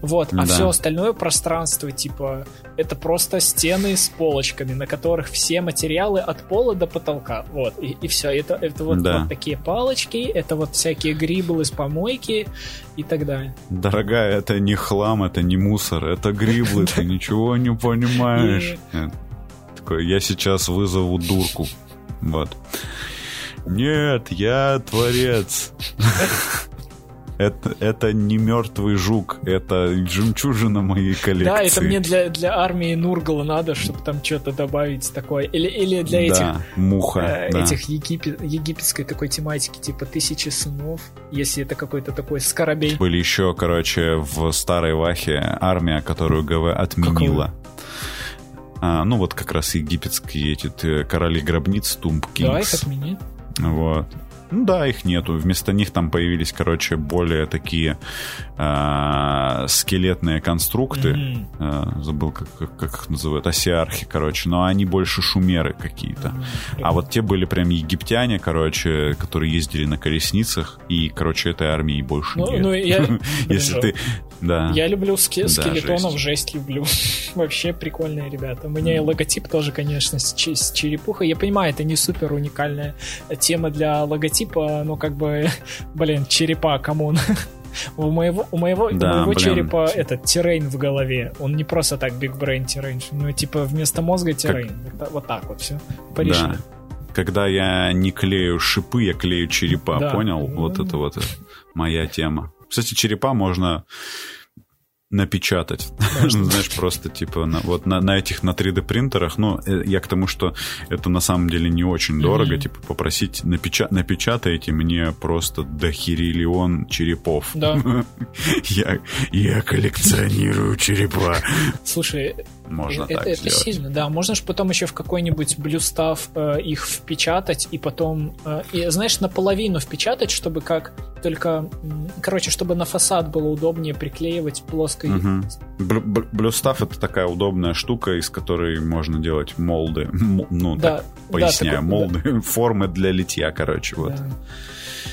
B: Вот, а да. все остальное пространство, типа, это просто стены с полочками, на которых все материалы от пола до потолка. Вот, и, и все. Это, это вот, да. вот такие палочки, это вот всякие грибы из помойки и так далее.
A: Дорогая, это не хлам, это не мусор, это гриблы, ты ничего не понимаешь. Такой, я сейчас вызову дурку. Вот. Нет, я творец. Это, это не мертвый жук, это жемчужина моей коллекции. Да,
B: это мне для, для армии Нургала надо, чтобы там что-то добавить такое. Или, или для этих, да,
A: муха, э,
B: да. этих египет, египетской такой тематики, типа тысячи сынов, если это какой-то такой скоробей.
A: Были еще, короче, в старой Вахе армия, которую ГВ отменила. А, ну вот как раз египетские эти короли гробниц, Тумб
B: Да, их отменили.
A: Вот. Ну да, их нету. Вместо них там появились, короче, более такие э, скелетные конструкты. Mm-hmm. Э, забыл, как, как, как их называют. Осиархи, короче. Но они больше шумеры какие-то. Mm-hmm. А вот те были прям египтяне, короче, которые ездили на колесницах. И, короче, этой армии больше ну, нет. Ну, я... Если ты... Да.
B: Я люблю ски- скелетонов, жесть. жесть люблю. Вообще прикольные ребята. У меня и логотип тоже, конечно, с, с черепухой. Я понимаю, это не супер уникальная тема для логотипа, но как бы, блин, черепа, come on. У моего, у моего, да, у моего черепа этот terrain в голове. Он не просто так Big Brain terrain. Ну, типа, вместо мозга terrain. Как... Вот, так вот все. Порешили. Да.
A: Когда я не клею шипы, я клею черепа, да. понял? Вот это вот моя тема. Кстати, черепа можно напечатать. Знаешь, просто типа на, вот на, на этих на 3D принтерах. Ну, э, я к тому, что это на самом деле не очень дорого. Mm-hmm. Типа попросить напеча- напечатайте мне просто дохериллион черепов.
B: Да.
A: я, я коллекционирую черепа.
B: Слушай,
A: можно
B: это,
A: так
B: это сделать. сильно, да. Можно же потом еще в какой-нибудь блюстав э, их впечатать и потом, э, и, знаешь, наполовину впечатать, чтобы как только, короче, чтобы на фасад было удобнее приклеивать плоской. Угу.
A: Блюстав это такая удобная штука, из которой можно делать молды, ну да, так поясняю, да, такой, молды, да. формы для литья, короче, вот. Да.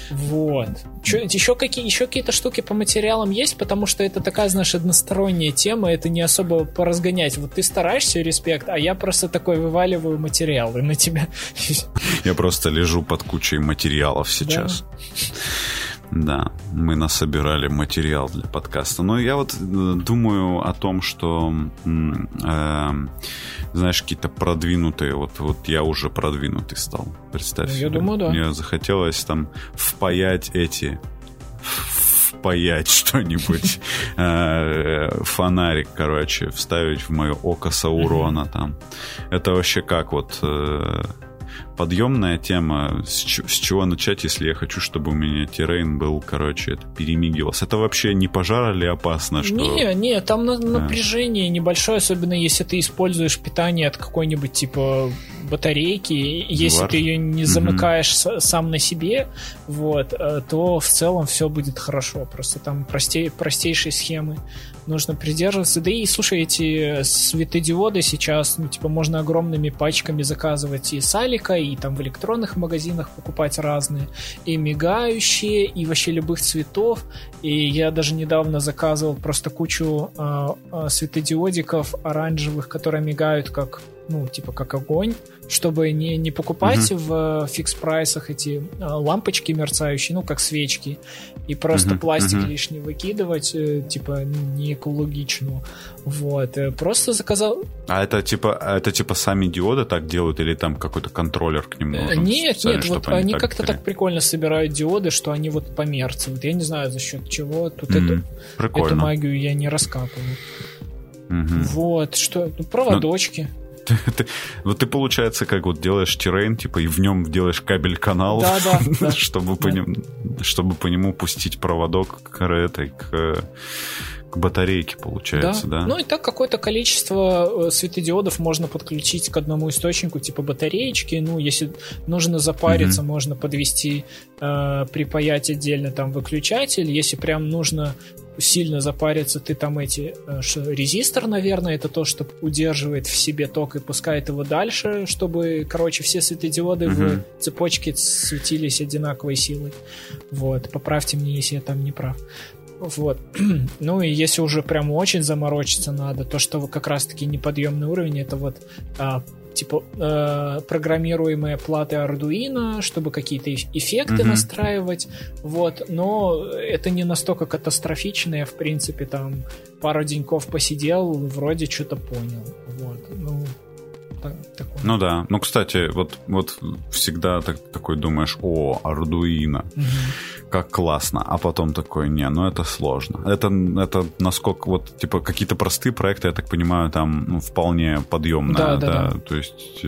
B: Вот. Чё, еще, какие, еще какие-то штуки по материалам есть, потому что это такая, знаешь, односторонняя тема, это не особо поразгонять. Вот ты стараешься, респект, а я просто такой вываливаю материалы на тебя.
A: Я просто лежу под кучей материалов сейчас. Да. Да, мы насобирали материал для подкаста. Но я вот э, думаю о том, что, э, знаешь, какие-то продвинутые, вот, вот я уже продвинутый стал, представь
B: я
A: себе.
B: думаю, да.
A: Мне захотелось там впаять эти впаять что-нибудь, э, фонарик, короче, вставить в мое око Саурона там. Это вообще как вот э, подъемная тема. С, с чего начать, если я хочу, чтобы у меня террейн был, короче, это перемигивался. Это вообще не пожар или опасно? Что...
B: Не, не, там на, напряжение небольшое, особенно если ты используешь питание от какой-нибудь типа батарейки. Если Вар. ты ее не замыкаешь mm-hmm. сам на себе, вот, э, то в целом все будет хорошо. Просто там простей, простейшие схемы нужно придерживаться. Да и, слушай, эти светодиоды сейчас, ну, типа, можно огромными пачками заказывать и с Алика, и там в электронных магазинах покупать разные, и мигающие, и вообще любых цветов. И я даже недавно заказывал просто кучу э, э, светодиодиков оранжевых, которые мигают как ну, типа как огонь, чтобы не, не покупать угу. в фикс-прайсах эти а, лампочки мерцающие, ну, как свечки, и просто угу, пластик угу. лишний выкидывать, э, типа, не экологично. Вот. Э, просто заказал...
A: А это типа, это типа сами диоды так делают, или там какой-то контроллер к ним
B: э, нужен? Нет, нет, вот они, они как-то так прикольно собирают диоды, что они вот померцают. Я не знаю, за счет чего. Тут mm, эту, эту магию я не раскапываю. Угу. Вот, что, ну, проводочки. Ну,
A: ты, ты, вот ты, получается, как вот делаешь террейн, типа, и в нем делаешь кабель канал,
B: да, да, да.
A: чтобы, По ним, чтобы по нему пустить проводок к этой, к, к батарейке, получается, да. да?
B: Ну и так какое-то количество э, светодиодов можно подключить к одному источнику, типа батареечки. Ну, если нужно запариться, угу. можно подвести, э, припаять отдельно там выключатель. Если прям нужно сильно запариться, ты там эти... Э, резистор, наверное, это то, что удерживает в себе ток и пускает его дальше, чтобы, короче, все светодиоды угу. в цепочке светились одинаковой силой. Вот, поправьте мне, если я там не прав. Вот. ну и если уже прям очень заморочиться надо, то что как раз-таки неподъемный уровень, это вот а, типа э, программируемые платы Arduino, чтобы какие-то эффекты mm-hmm. настраивать, вот, но это не настолько катастрофично, я в принципе там пару деньков посидел, вроде что-то понял, вот, ну
A: такое. Ну да. Ну, кстати, вот, вот всегда так, такой думаешь, о, Ардуино, угу. как классно. А потом такой, не, ну это сложно. Это, это насколько, вот, типа, какие-то простые проекты, я так понимаю, там ну, вполне подъемные. Да, да, да. То есть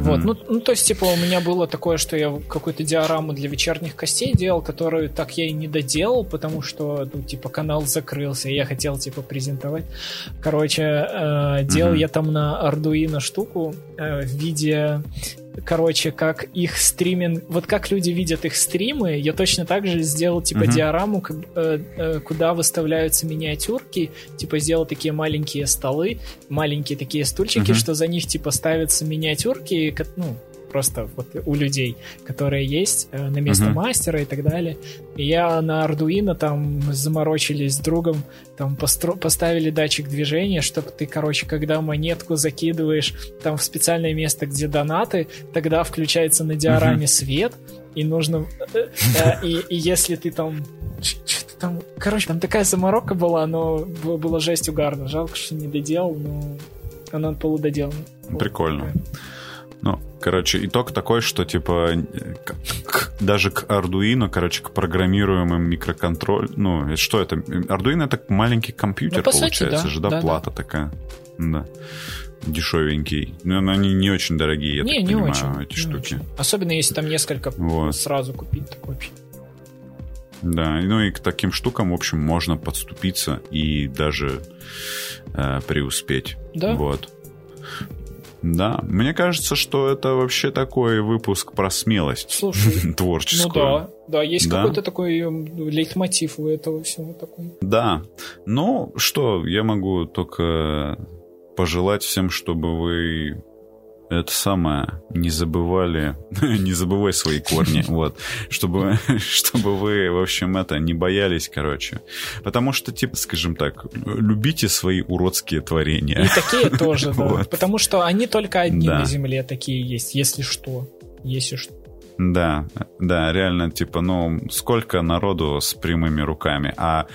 B: Угу. Вот, ну, ну, то есть, типа, у меня было такое, что я какую-то диораму для вечерних костей делал, которую так я и не доделал, потому что, ну, типа, канал закрылся, и я хотел, типа, презентовать. Короче, э, делал угу. я там на Arduino штуку э, в виде короче, как их стриминг, вот как люди видят их стримы, я точно так же сделал, типа,
A: Мгм.
B: диораму, как, э, э, куда выставляются миниатюрки, типа, сделал такие маленькие столы, маленькие такие стульчики,
A: Мгм.
B: что за них, типа, ставятся миниатюрки, ну, просто вот у людей, которые есть э, на место
A: Мгм.
B: мастера и так далее. И я на Arduino там заморочились с другом, там постро- поставили датчик движения, чтобы ты, короче, когда монетку закидываешь там в специальное место, где донаты, тогда включается на диораме свет, и нужно... э, э, И, и если ты там... Там... Короче, там такая заморока была, но было, жесть угарно. Жалко, что не доделал, но она полудоделана. Вот.
A: Ну, короче, итог такой, что, типа, к- к- даже к Arduino, короче, к программируемым микроконтроль... Ну, что это? Arduino — это маленький компьютер,
B: Ну, по сути,
A: получается
B: да.
A: же, да?
B: Да-да.
A: Плата такая. Да. Дешевенький. Но но они не очень дорогие, я
B: не,
A: так
B: не
A: понимаю,
B: очень.
A: эти
B: не
A: штуки.
B: очень. Особенно если там несколько
A: Вот.
B: сразу купить, так вообще.
A: Да, ну и к таким штукам, в общем, можно подступиться и даже э, преуспеть.
B: Да.
A: Вот. Да, мне кажется, что это вообще такой выпуск про смелость
B: Слушай, Ну
A: творческую.
B: да, да, есть
A: Да.
B: какой-то такой м, лейтмотив у этого всего такой.
A: Да. Ну, что, я могу только пожелать всем, чтобы вы это самое не забывали, не забывай свои корни, вот, чтобы, чтобы вы, в общем, это не боялись, короче, потому что, типа, скажем так, любите свои уродские
B: И
A: творения.
B: такие тоже, да.
A: Вот.
B: Потому что они только одни
A: Да.
B: на Земле такие есть, если что. Если что.
A: Да, да, реально, типа, ну, сколько народу с прямыми руками, а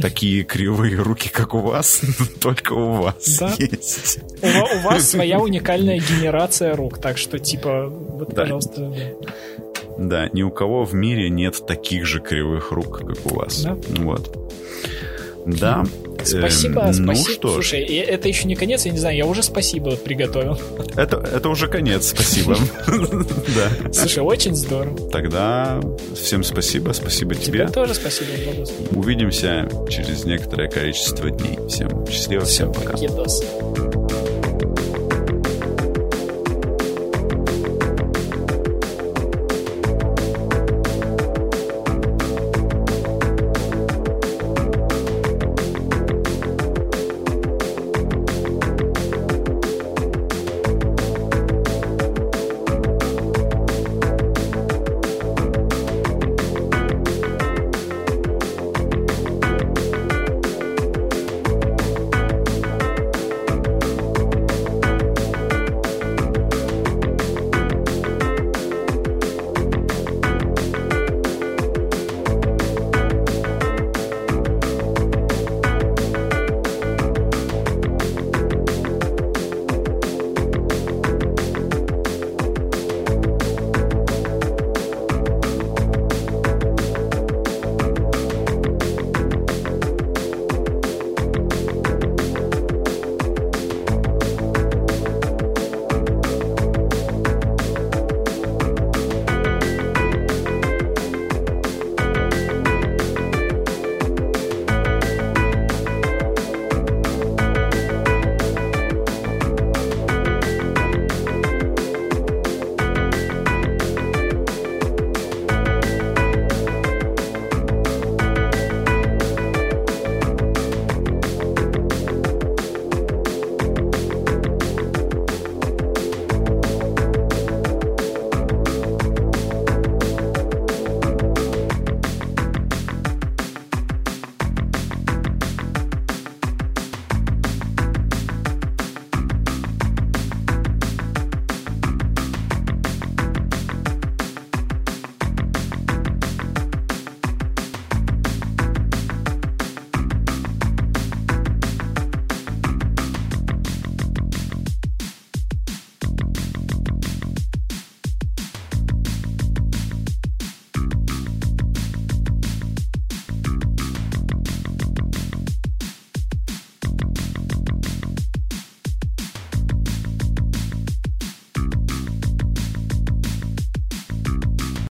A: такие кривые руки, как у вас, только у вас
B: Да.
A: есть.
B: У, у вас своя уникальная генерация рук, так что, типа, вот,
A: Да.
B: пожалуйста, да.
A: Да, ни у кого в мире нет таких же кривых рук, как у вас.
B: Да.
A: Вот. Да.
B: Спасибо,
A: Эм,
B: спасибо.
A: Ну что ж,
B: Слушай, это еще не конец, я не знаю, я уже спасибо приготовил.
A: это, это уже конец, спасибо. Да.
B: Слушай, очень здорово.
A: Тогда всем спасибо, спасибо
B: Тебе
A: тебе.
B: тоже спасибо.
A: Увидимся через некоторое количество дней. Всем счастливо, всем пока.